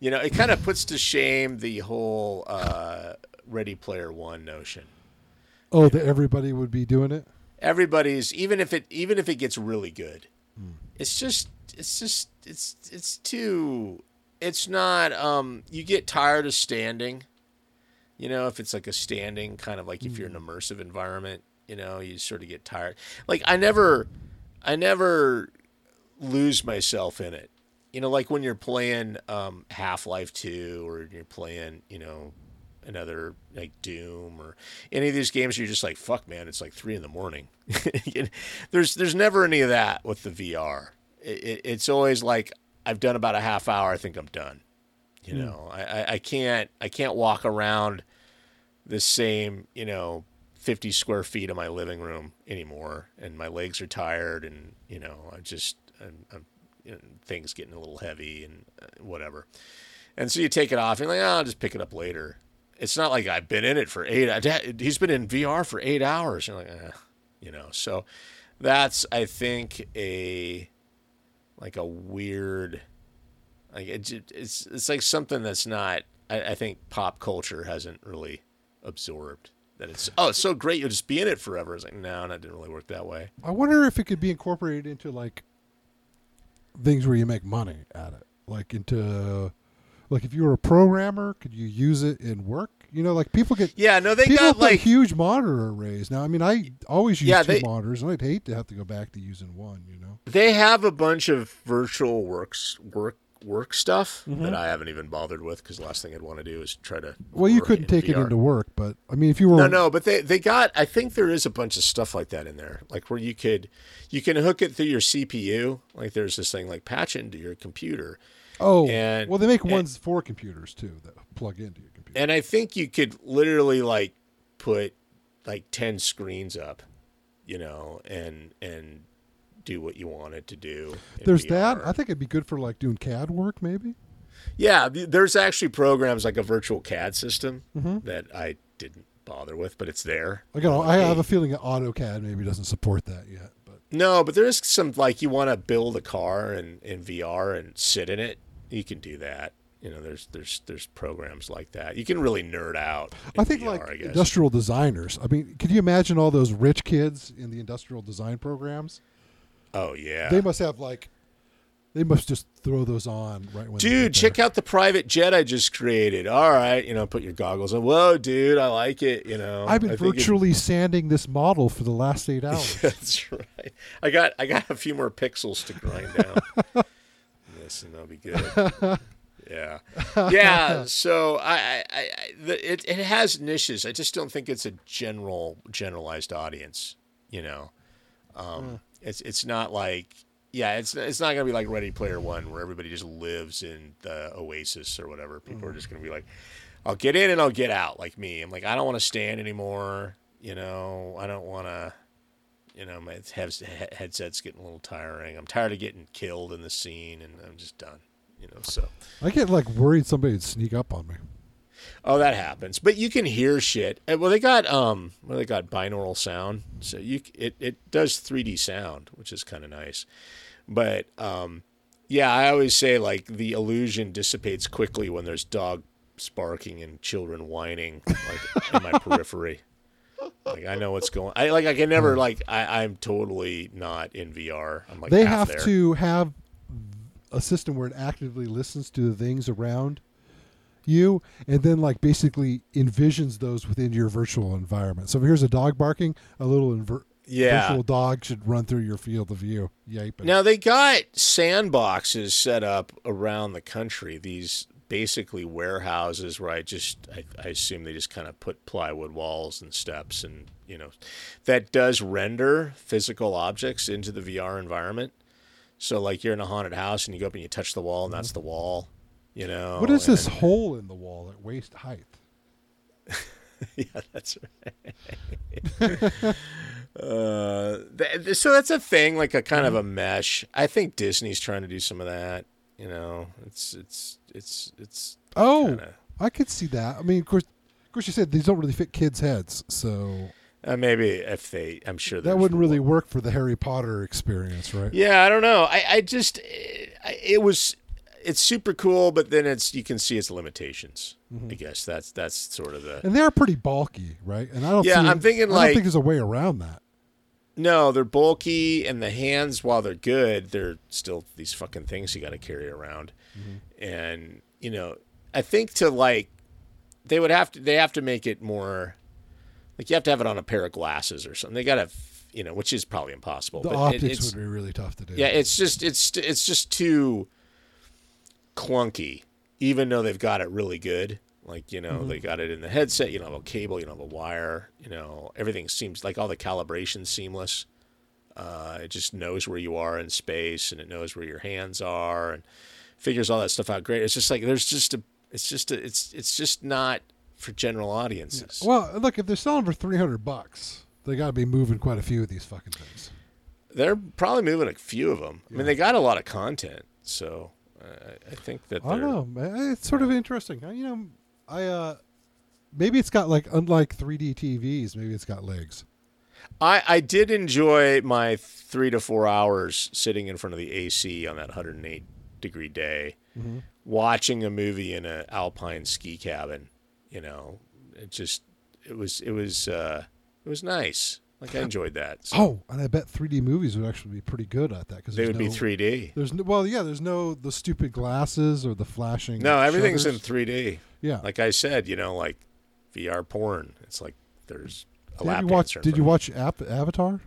You know, it kind of puts to shame the whole uh, Ready Player One notion. oh, that everybody would be doing it. Everybody's even if it even if it gets really good, it's just it's just it's it's too. It's not. Um, you get tired of standing. You know, if it's like a standing kind of like if you're in an immersive environment, you know, you sort of get tired. Like I never, I never lose myself in it. You know, like when you're playing um, Half Life Two or you're playing, you know, another like Doom or any of these games, you're just like, fuck, man, it's like three in the morning. there's there's never any of that with the VR. It, it, it's always like I've done about a half hour. I think I'm done. You know, I, I, I can't I can't walk around the same you know 50 square feet of my living room anymore, and my legs are tired, and you know I just I'm, I'm you know, things getting a little heavy and uh, whatever. And so you take it off, and you're like, oh, I'll just pick it up later. It's not like I've been in it for eight. He's been in VR for eight hours. You're like, eh, you know. So that's I think a like a weird like it, it's it's like something that's not. I, I think pop culture hasn't really absorbed that it's oh it's so great you'll just be in it forever. It's like no, that didn't really work that way. I wonder if it could be incorporated into like things where you make money at it, like into like if you were a programmer, could you use it in work? You know, like people get Yeah, no, they got like huge monitor arrays now. I mean, I always use Yeah, two they- monitors, and I'd hate to have to go back to using one. You know, they have a bunch of virtual works work work stuff that mm-hmm. I haven't even bothered with because the last thing I'd want to do is try to. well, you couldn't in take it into work, but I mean, if you were No, no, but they they got. I think there is a bunch of stuff like that in there, like where you could you can hook it through your CPU. Like there's this thing like patch into your computer, oh, and- well, they make and- ones for computers too that plug into your computer. and I think you could literally like put like ten screens up, you know, and and do what you want it to do. There's that. I think it'd be good for like doing CAD work, maybe. Yeah, there's actually programs like a virtual CAD system Mm-hmm. that I didn't bother with, but it's there. Like, I, Like, I have a feeling that AutoCAD maybe doesn't support that yet, but No, but there is some like you want to build a car in, in VR and sit in it, you can do that. You know, there's there's there's programs like that. You can really nerd out. I think VR, like I industrial designers. I mean, could you imagine all those rich kids in the industrial design programs? Oh yeah, They must have like, they must just throw those on right when. dude, check out the private jet I just created. All right, you know, put your goggles on. Whoa, dude, I like it. You know, I've been I think it- virtually sanding this model for the last eight hours. That's right. I got I got a few more pixels to grind down. this and that'll be good. Yeah, yeah. So I, I, I the, it it has niches. I just don't think it's a general generalized audience. You know, um, it's it's not like yeah, it's it's not gonna be like Ready Player One where everybody just lives in the oasis or whatever. People are mm. just gonna be like, I'll get in and I'll get out like me. I'm like I don't want to stand anymore. You know, I don't want to you know, my heads- he- headset's getting a little tiring. I'm tired of getting killed in the scene, and I'm just done. You know, so I get like worried somebody would sneak up on me. Oh, that happens. But you can hear shit. Uh, Well, they got um, well, they got binaural sound, so you it it does 3D sound, which is kind of nice. But um, yeah, I always say like the illusion dissipates quickly when there's dog barking and children whining like in my periphery. Like I know what's going. I like I can never like I I'm totally not in VR. I'm like they have there. to have a system where it actively listens to the things around you and then like basically envisions those within your virtual environment. So if here's a dog barking, a little inver- Yeah. virtual dog should run through your field of view. Yiping. Now they got sandboxes set up around the country. These basically warehouses where I just I, I assume they just kind of put plywood walls and steps and you know that does render physical objects into the VR environment. So like you're in a haunted house and you go up and you touch the wall and that's mm-hmm. the wall. You know what is this hole in the wall at waist height? yeah, that's right. uh, th- so that's a thing, like a kind of a mesh. I think Disney's trying to do some of that. You know, it's it's it's it's Oh, kinda, I could see that. I mean, of course, of course, you said these don't really fit kids' heads, so uh, maybe if they, I'm sure that wouldn't really work for the Harry Potter experience, right? Yeah, I don't know. I I just it, it was it's super cool, but then it's you can see its limitations. Mm-hmm. I guess that's that's sort of the And they are pretty bulky, right? And I don't. Yeah, I'm thinking I don't like- think there's a way around that. No, they're bulky, and the hands, while they're good, they're still these fucking things you got to carry around. And you know, I think to like, they would have to they have to make it more like you have to have it on a pair of glasses or something. They got to, you know, which is probably impossible. The but it- optics it's, would be really tough to do. yeah, it's just it's it's just too clunky, even though they've got it really good. Like you know, they got it in the headset. You don't have a cable. You don't have a wire. You know, everything seems like all the calibration's seamless. Uh, it just knows where you are in space, and it knows where your hands are, and figures all that stuff out great. It's just like there's just a. It's just a. It's it's just not for general audiences. Well, look, if they're selling for three hundred bucks, they got to be moving quite a few of these fucking things. They're probably moving a few of them. I mean, they got a lot of content, so uh, I think that I don't know. It's sort of interesting. You know, I uh, maybe it's got like unlike 3D TVs, maybe it's got legs. I, I did enjoy my three to four hours sitting in front of the AC on that 108 degree day, watching a movie in an alpine ski cabin. You know, it just it was it was uh, it was nice. Like I enjoyed that. So Oh, and I bet 3D movies would actually be pretty good at that because they would be 3D. There's no, well, yeah. There's no the stupid glasses or the flashing. No, everything's in 3D. Yeah. Like I said, you know, like VR porn. It's like there's a Did lap you watch? Did you watch Ap- Avatar?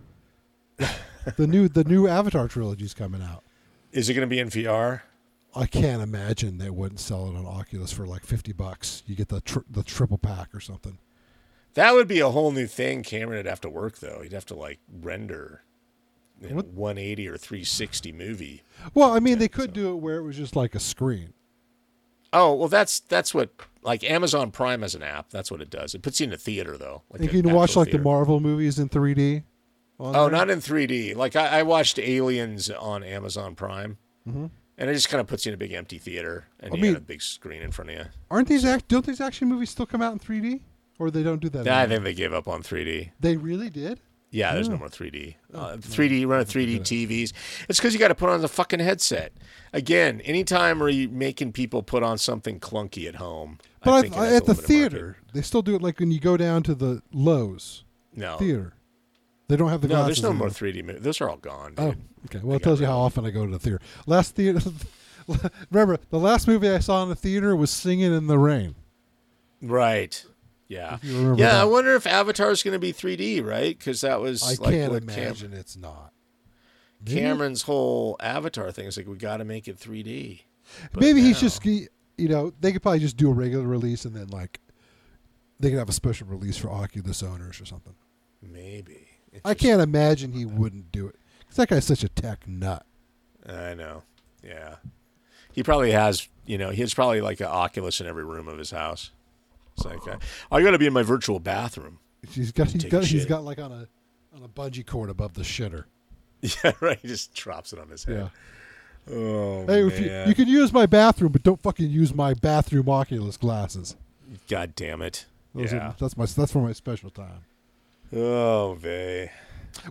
the new the new Avatar trilogy's coming out. Is it going to be in VR? I can't imagine they wouldn't sell it on Oculus for like fifty bucks. You get the tr- the triple pack or something. That would be a whole new thing. Cameron would have to work though. He'd have to like render you know, 180 or 360 movie. Well, I mean, they could do it where it was just like a screen. Oh well, that's that's what like Amazon Prime has an app. That's what it does. It puts you in a theater though. Like you can watch like the. Marvel movies in 3D. Oh, there. not in 3D. Like I, I watched Aliens on Amazon Prime, and it just kind of puts you in a big empty theater, and Mm-hmm. I you mean- got a big screen in front of you. Aren't these act? Don't these action movies still come out in 3D? Or they don't do that? I anymore? think they gave up on 3D. they really did. Yeah, there's no more 3D. Uh, 3D run 3D TVs. It's because you got to put on the fucking headset. Again, anytime are you making people put on something clunky at home? But I, at the theater, market. they still do it like when you go down to the Loews no, theater. They don't have the no, there's no more 3D. mo- Those are all gone. Oh, okay. Well, it tells you how of often I go to the theater. Last theater, remember the last movie I saw in the theater was Singing in the Rain. Right. Yeah. you remember Yeah. I wonder if Avatar is going to be 3D, right? Because that was I like can't what Cam- imagine it's not. Maybe- Cameron's whole Avatar thing is like we got to make it 3D. But Maybe he's now- just you know they could probably just do a regular release and then like they could have a special release for Oculus owners or something. maybe. I can't imagine he wouldn't do it because that guy's such a tech nut. I know. Yeah. He probably has, you know, he has probably like an Oculus in every room of his house. It's like, uh, I got to be in my virtual bathroom. He's got he's got he's got like on a on a bungee cord above the shitter. Yeah, right. He just drops it on his head. Yeah. Oh, Hey, man. if you, you can use my bathroom, but don't fucking use my bathroom Oculus glasses. God damn it. Those yeah. are, that's my that's for my special time. Oh, vey.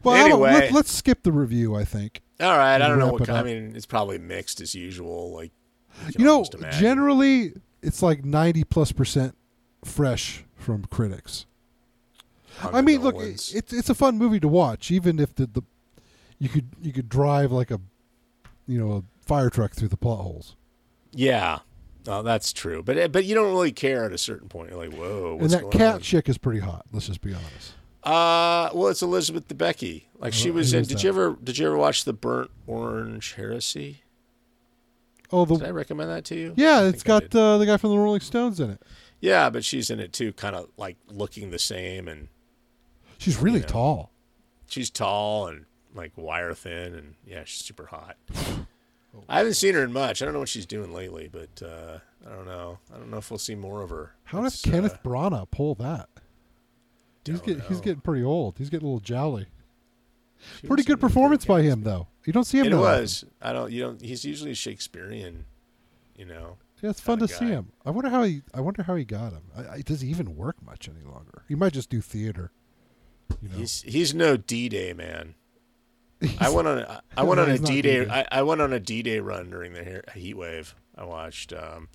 Well, Anyway. let, let's skip the review. I think All right. I don't know what. I mean, it's probably mixed as usual. Like, can you know generally it's like ninety plus percent fresh from critics. I mean, look, it's it's a fun movie to watch, even if the, the you could you could drive like a you know a fire truck through the plot holes. yeah. Oh, that's true. But but you don't really care at a certain point. You're like, whoa, what's and that cat on? chick is pretty hot. Let's just be honest. Uh, well, it's Elizabeth Debicki. Like she was in. Did that? you ever did you ever watch the Burnt Orange Heresy? Oh, Did I recommend that to you? yeah, it's got uh, the guy from the Rolling Stones in it. Yeah, but she's in it too, kind of like looking the same, and She's really Yeah. tall. she's tall and like wire thin, and yeah, she's super hot. I haven't seen her in much. I don't know what she's doing lately, but uh, I don't know. I don't know if we'll see more of her. How did It's, Kenneth uh, Branagh pull that? He's get, he's getting pretty old. He's getting a little jowly. she Pretty good performance by him, though. You don't see him. It often. was. I don't. You don't. He's usually Shakespearean. You know. Yeah, it's fun to kinda see him. I wonder how he. I wonder how he got him. I, I, does he even work much any longer? He might just do theater. You know, He's he's no D Day man. I went on a, I went on a D Day I, I went on a D Day run during the heat wave. I watched um,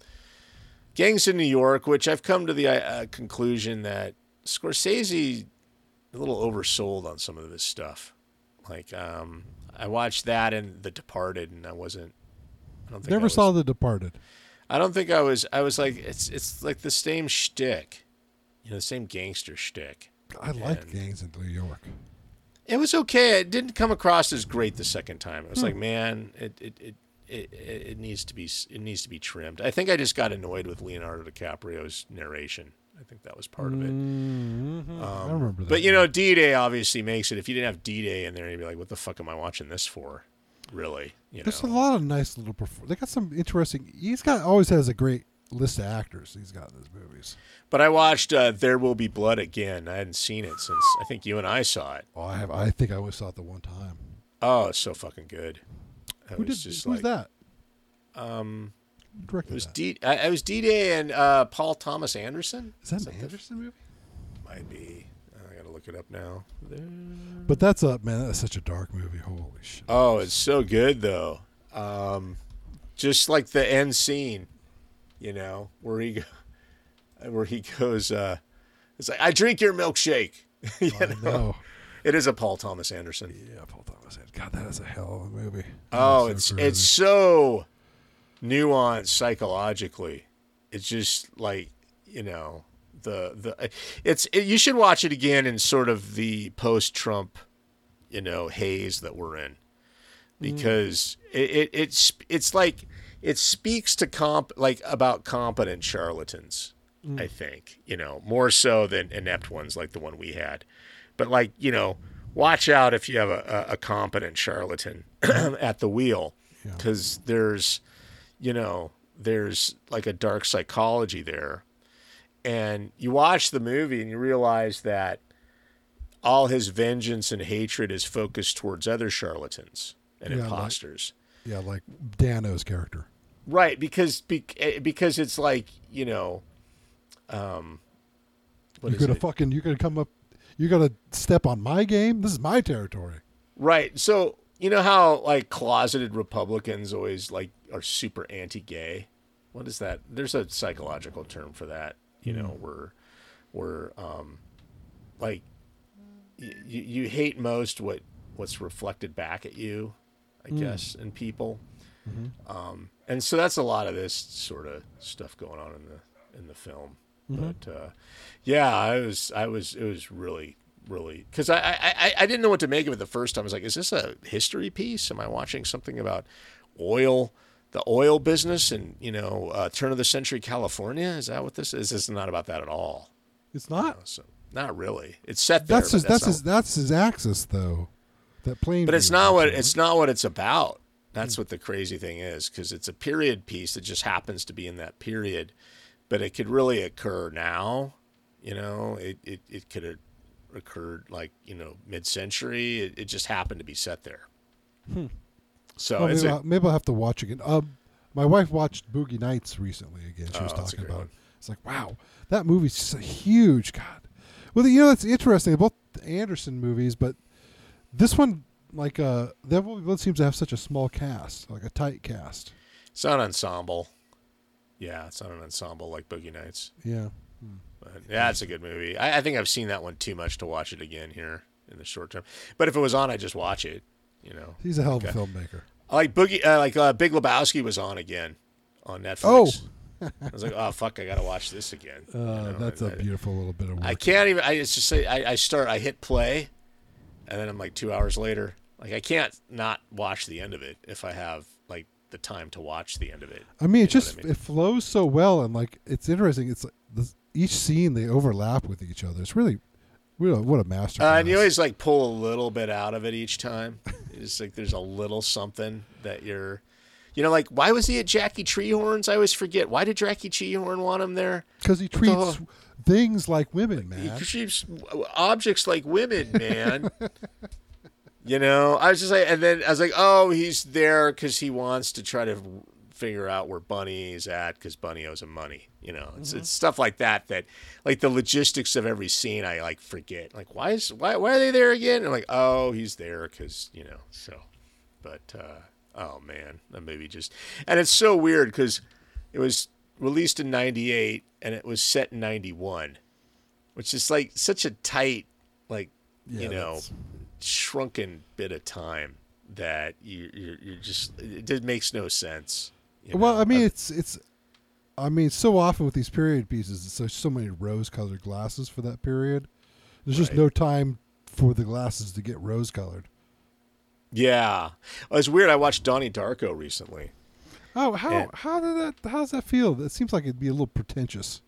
Gangs in New York, which I've come to the uh, conclusion that Scorsese a little oversold on some of this stuff. Like um, I watched that and The Departed, and I wasn't. I don't think I never was- saw The Departed. I don't think I was. I was like, it's it's like the same shtick, you know, the same gangster shtick. I liked Gangs in New York. It was okay. It didn't come across as great the second time. It was Hmm. like, man, it it, it it it needs to be it needs to be trimmed. I think I just got annoyed with Leonardo DiCaprio's narration. I think that was part of it. Mhm. I remember that. But you know, D Day obviously makes it. If you didn't have D Day in there, you'd be like, what the fuck am I watching this for? Really? You there's know? a lot of nice little. Perfor- they got some interesting. He's got always has a great list of actors he's got in his movies. But I watched uh, There Will Be Blood again. I hadn't seen it since I think you and I saw it. Oh, I have. I think I only saw it the one time. Oh, it's so fucking good. It Who did? was just Who's like, that? Um, Who directed It was that? D. I, it was D Day and uh, Paul Thomas Anderson. Is that an Anderson movie? Might be. I gotta look it up now. There- But that's up, man. That's such a dark movie. Holy shit! Oh, it's so good though. Um, just like the end scene, you know, where he, go- where he goes. Uh, it's like I drink your milkshake. you I know? know. It is a Paul Thomas Anderson. Yeah, Paul Thomas. Anderson. God, that is a hell of a movie. Oh, it's so it's so nuanced psychologically. It's just like you know the the it's it, you should watch it again in sort of the post Trump, you know, haze that we're in, because mm. it, it it's it's like it speaks to comp like about competent charlatans. Mm. I think you know more so than inept ones like the one we had, but like you know, watch out if you have a, a, a competent charlatan at the wheel, Yeah. because there's, you know, there's like a dark psychology there, and you watch the movie and you realize that all his vengeance and hatred is focused towards other charlatans and Yeah, like- imposters. Yeah, like Dano's character. Right, because bec- eh, because it's like you know, um, what you're is gonna fucking. You're gonna come up. you're gonna step on my game. This is my territory. Right. So you know how like closeted Republicans always like are super anti-gay. What is that? There's a psychological term for that. You know, where where um, like y- you you hate most what what's reflected back at you, I guess, in people. Um, and so that's a lot of this sort of stuff going on in the in the film. But uh, yeah, I was I was it was really really because I I I didn't know what to make of it the first time. I was like, is this a history piece? Am I watching something about oil? The oil business and you know uh, turn of the century California is that what this is? This is not about that at all. It's not. So not really. It's set there. That's his. That's not- his. That's his axis, though. That plane. But it's not what it's not what it's about. That's what the crazy thing is because it's a period piece that just happens to be in that period, but it could really occur now. You know, it it, it could have occurred like you know mid century. It, it just happened to be set there. So Well, maybe, a, I'll, maybe I'll have to watch again. Um, my wife watched Boogie Nights recently again. She was Oh, that's talking about. one. It's like wow, that movie's just a huge God. Well, you know that's interesting. Both Anderson movies, but this one, like uh, that one seems to have such a small cast, like a tight cast. it's not an ensemble. Yeah, it's not an ensemble like Boogie Nights. Yeah. But yeah, it's a good movie. I, I think I've seen that one too much to watch it again here in the short term. But if it was on, I'd just watch it. You know, He's a hell of a Okay. filmmaker. Like Boogie, uh, like uh, Big Lebowski was on again on Netflix. Oh. I was like, oh fuck, I gotta watch this again. Uh, You know, that's I- a beautiful little bit of work. I can't even. I it's just say I, I start. I hit play, and then I'm like two hours later. Like I can't not watch the end of it if I have like the time to watch the end of it. I mean, it You just I mean? it flows so well, and like it's interesting. It's like this, each scene they overlap with each other. It's really, really what a master. Uh, and you always like pull a little bit out of it each time. It's like there's a little something that you're, you know, like why was he at Jackie Treehorn's? I always forget. Why did Jackie Treehorn want him there? because he treats things like women, man. He treats objects like women, man. you know, I was just like, and then I was like, oh, he's there because he wants to try to figure out where Bunny is at because Bunny owes him money. You know, it's, it's stuff like that that, like the logistics of every scene, I like forget. Like, why is why why are they there again? And I'm like, oh, he's there because you know. So, but uh, oh man, that movie just and it's so weird because it was released in '98 and it was set in '91 which is like such a tight, like you know, that's- shrunken bit of time that you you're, you're just it, it makes no sense. You Well. I mean, Uh, it's it's. I mean, so often with these period pieces, it's so so many rose-colored glasses for that period. There's just no time for the glasses to get rose-colored. yeah, well, it's weird. I watched Donnie Darko recently. Oh, how And- how did that? How does that feel? It seems like it'd be a little pretentious.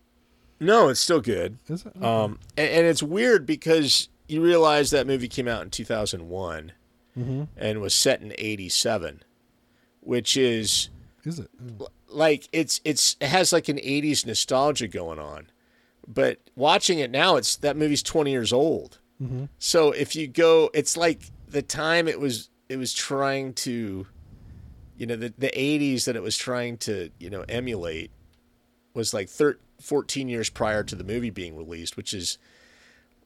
No, it's still good. Is it? Um, and, and it's weird because you realize that movie came out in 2001 mm-hmm. and was set in 87, which is Is it? Mm. like it's it's it has like an 80s nostalgia going on but watching it now it's that movie's 20 years old Mhm. so if you go it's like the time it was it was trying to you know the, the 80s that it was trying to you know emulate was like thir- 14 years prior to the movie being released which is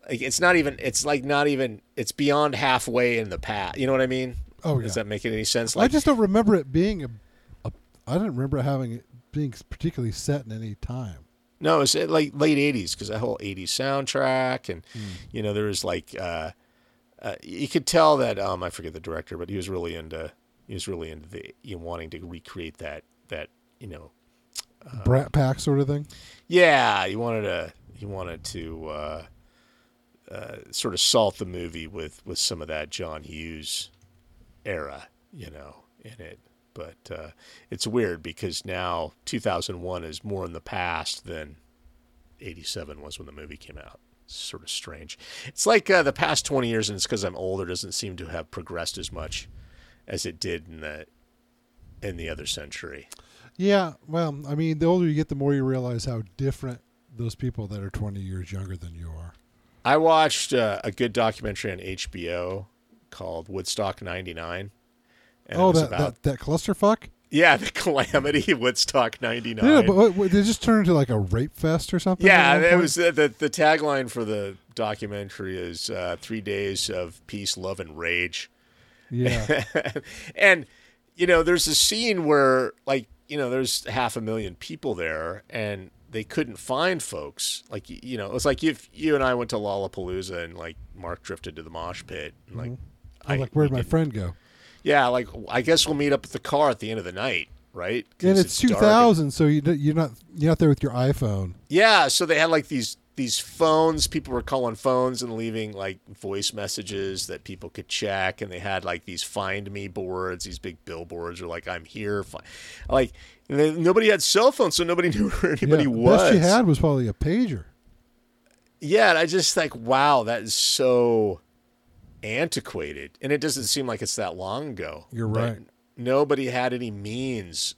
like it's not even it's like not even it's beyond halfway in the past you know what i mean Oh, yeah. does that make any sense Like, I just don't remember it being a. I don't remember having it being particularly set in any time. No, it's uh, like late '80s because that whole '80s soundtrack, and Hmm. you know there was like uh, uh, you could tell that um, I forget the director, but he was really into he was really into the you know, wanting to recreate that that you know Uh, Brat Pack sort of thing. yeah he wanted to he wanted to uh, uh, sort of salt the movie with with some of that John Hughes era, you know, in it. But uh, it's weird because now 2001 is more in the past than 87 was when the movie came out. It's sort of strange. It's like uh, the past 20 years, and it's because I'm older, doesn't seem to have progressed as much as it did in the in the other century. Yeah, well, I mean, the older you get, the more you realize how different those people that are 20 years younger than you are. I watched uh, a good documentary on HBO called Woodstock '99. And oh, that, about that that clusterfuck. Yeah, the calamity Woodstock '99. Yeah, but what, what, did it just turn into like a rape fest or something? Yeah, it was uh, the the tagline for the documentary is uh, three days of peace, love, and rage. Yeah, and you know, there's a scene where like you know, there's half a million people there, and they couldn't find folks. Like you know, it's like if you and I went to Lollapalooza and like Mark drifted to the mosh pit, and like I was like, where'd my friend go? Yeah, like I guess we'll meet up at the car at the end of the night, right? And it's, dark 2000, so you, you're not you're not there with your iPhone. Yeah, so they had like these these phones. People were calling phones and leaving like voice messages that people could check, and they had like these find me boards, these big billboards, or like I'm here. Like and then nobody had cell phones, so nobody knew where anybody yeah, was. Best you had was probably a pager. Yeah, and I just like wow, that is so antiquated, and it doesn't seem like it's that long ago. You're right. Nobody had any means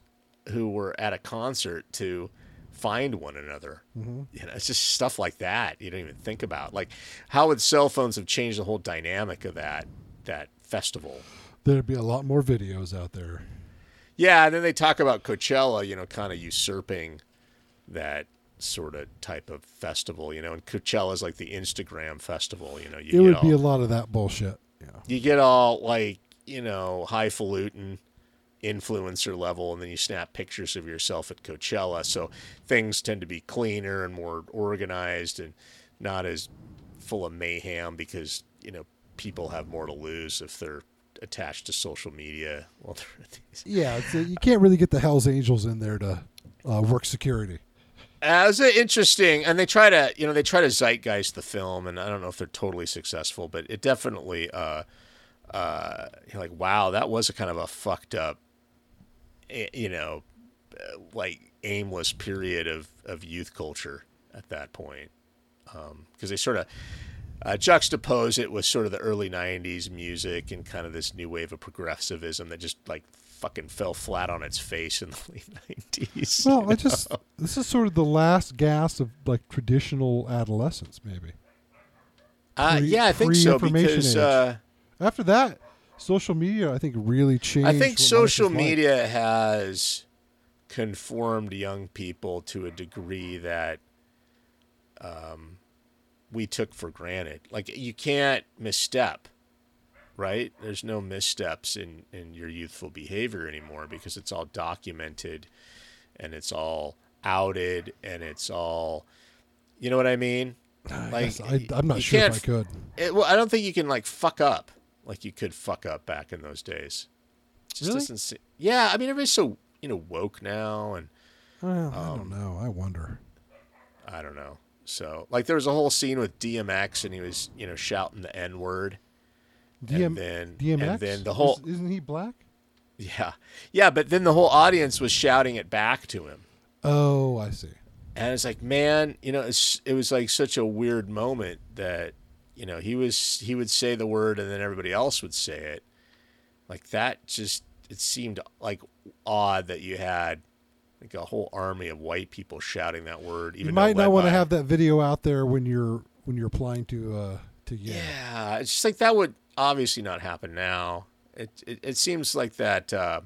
who were at a concert to find one another. Mm-hmm. You know, it's just stuff like that you don't even think about. Like, how would cell phones have changed the whole dynamic of that that festival? There'd be a lot more videos out there. Yeah, and then they talk about Coachella, you know, kind of usurping that sort of type of festival, you know, and Coachella is like the Instagram festival, you know. You It would all, be a lot of that bullshit. Yeah. you get all like, you know, highfalutin influencer level, and then you snap pictures of yourself at Coachella. So things tend to be cleaner and more organized and not as full of mayhem because, you know, people have more to lose if they're attached to social media. Well, they're at these Yeah, it's, uh, you can't really get the Hell's Angels in there to uh, work security. Uh, it interesting, and they try to, you know, they try to zeitgeist the film, and I don't know if they're totally successful, but it definitely, uh, uh, you're like, wow, that was a kind of a fucked up, eh, you know, uh, like aimless period of of youth culture at that point, because they sort of uh, juxtapose it with sort of the early '90s music and kind of this new wave of progressivism that just like fucking fell flat on its face in the late '90s. Well, I just this is sort of the last gas of like traditional adolescence, maybe. Uh, pre- yeah, I think so because uh, After that, social media, I think, really changed. I think social is like. media has conformed young people to a degree that um, we took for granted. Like you can't misstep, right? There's no missteps in in your youthful behavior anymore because it's all documented and it's all outed and it's all, you know what I mean? Like I, I'm not sure if I could. It, well, I don't think you can like fuck up like you could fuck up back in those days. It just Really? doesn't seem. Yeah, I mean everybody's so you know woke now, and Well, I Um, don't know. I wonder. I don't know. So like there was a whole scene with DMX, and he was you know shouting the N word, DM, and then DMX. and then the whole Is, not he black? yeah yeah, but then the whole audience was shouting it back to him. Oh, I see. And it's like, man, you know, it's, it was like such a weird moment that, you know, he was he would say the word and then everybody else would say it. Like that just it seemed like odd that you had like a whole army of white people shouting that word. Even You might not want to have that video out there when you're when you're applying to uh to Yale. Yeah, it's just like that would obviously not happen now. It it, it seems like that uh,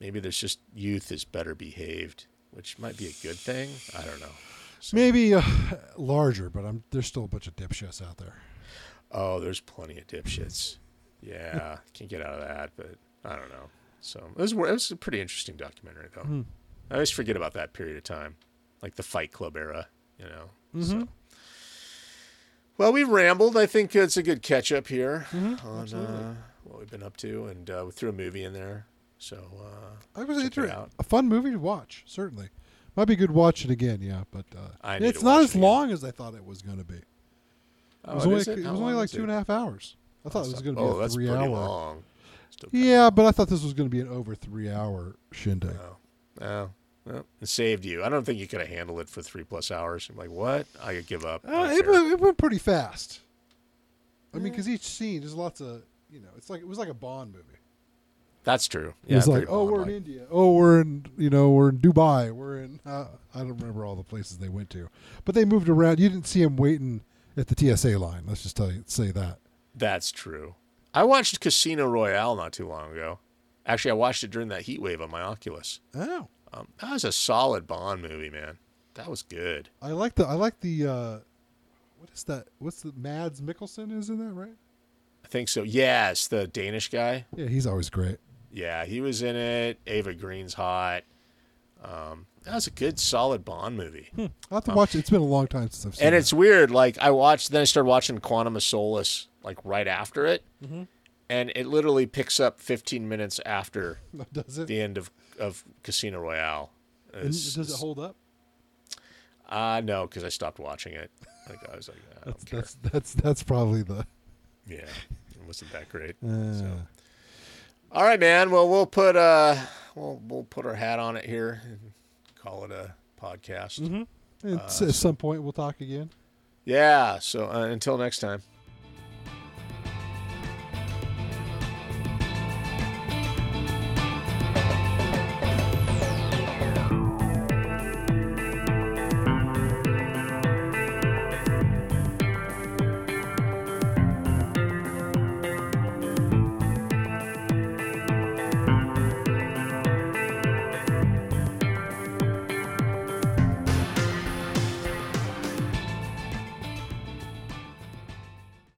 maybe there's just youth is better behaved, which might be a good thing. I don't know. Maybe uh, larger, but I'm there's still a bunch of dipshits out there. Oh, there's plenty of dipshits. Yeah, can't get out of that, but I don't know. So it was it was a pretty interesting documentary though. Hmm. I always forget about that period of time, like the Fight Club era. You know. So. Well, we've rambled. I think it's a good catch up here on uh, what we've been up to, and uh, we threw a movie in there. So uh, I was Check it inter- a fun movie to watch. Certainly, might be good to watch it again. Yeah, but uh, it's not as it again. long as I thought it was going to be. It oh, was only is it, was only like two and a half hours. I thought it was going to be oh, a that's three pretty hour. long. Yeah, but I thought this was going to be an over three hour shindig. Oh, oh, well, it saved you. I don't think you could have handled it for three plus hours. I'm like, what? I could give up. Uh, it, went, it went pretty fast. I mean, because each scene there's lots of you know, it's like it was like a Bond movie. That's true. It was like, oh, we're in India. Oh, we're in you know, we're in Dubai. We're in uh, I don't remember all the places they went to, but they moved around. You didn't see them waiting at the TSA line. Let's just tell you say that. That's true. I watched Casino Royale not too long ago. Actually, I watched it during that heat wave on my Oculus. Oh, Um, that was a solid Bond movie, man. That was good. I like the I like the uh, what is that? What's the Mads Mikkelsen is in that right? I think so. Yes, the Danish guy. Yeah, he's always great. Yeah, he was in it. Eva Green's hot. Um, that was a good, solid Bond movie. I have to watch it. It's been a long time since I've seen it. And it. it's weird. Like I watched, then I started watching Quantum of Solace like right after it, Mm-hmm. and it literally picks up 15 minutes after does it? the end of of Casino Royale. And does it hold up? Uh no, because I stopped watching it. Like I was like, I don't That's care. that's that's that's probably the. Yeah, it wasn't that great. Uh, So. All right, man. Well, we'll put uh, we'll we'll put our hat on it here and call it a podcast. and s- at some point we'll talk again. Yeah. So uh, until next time.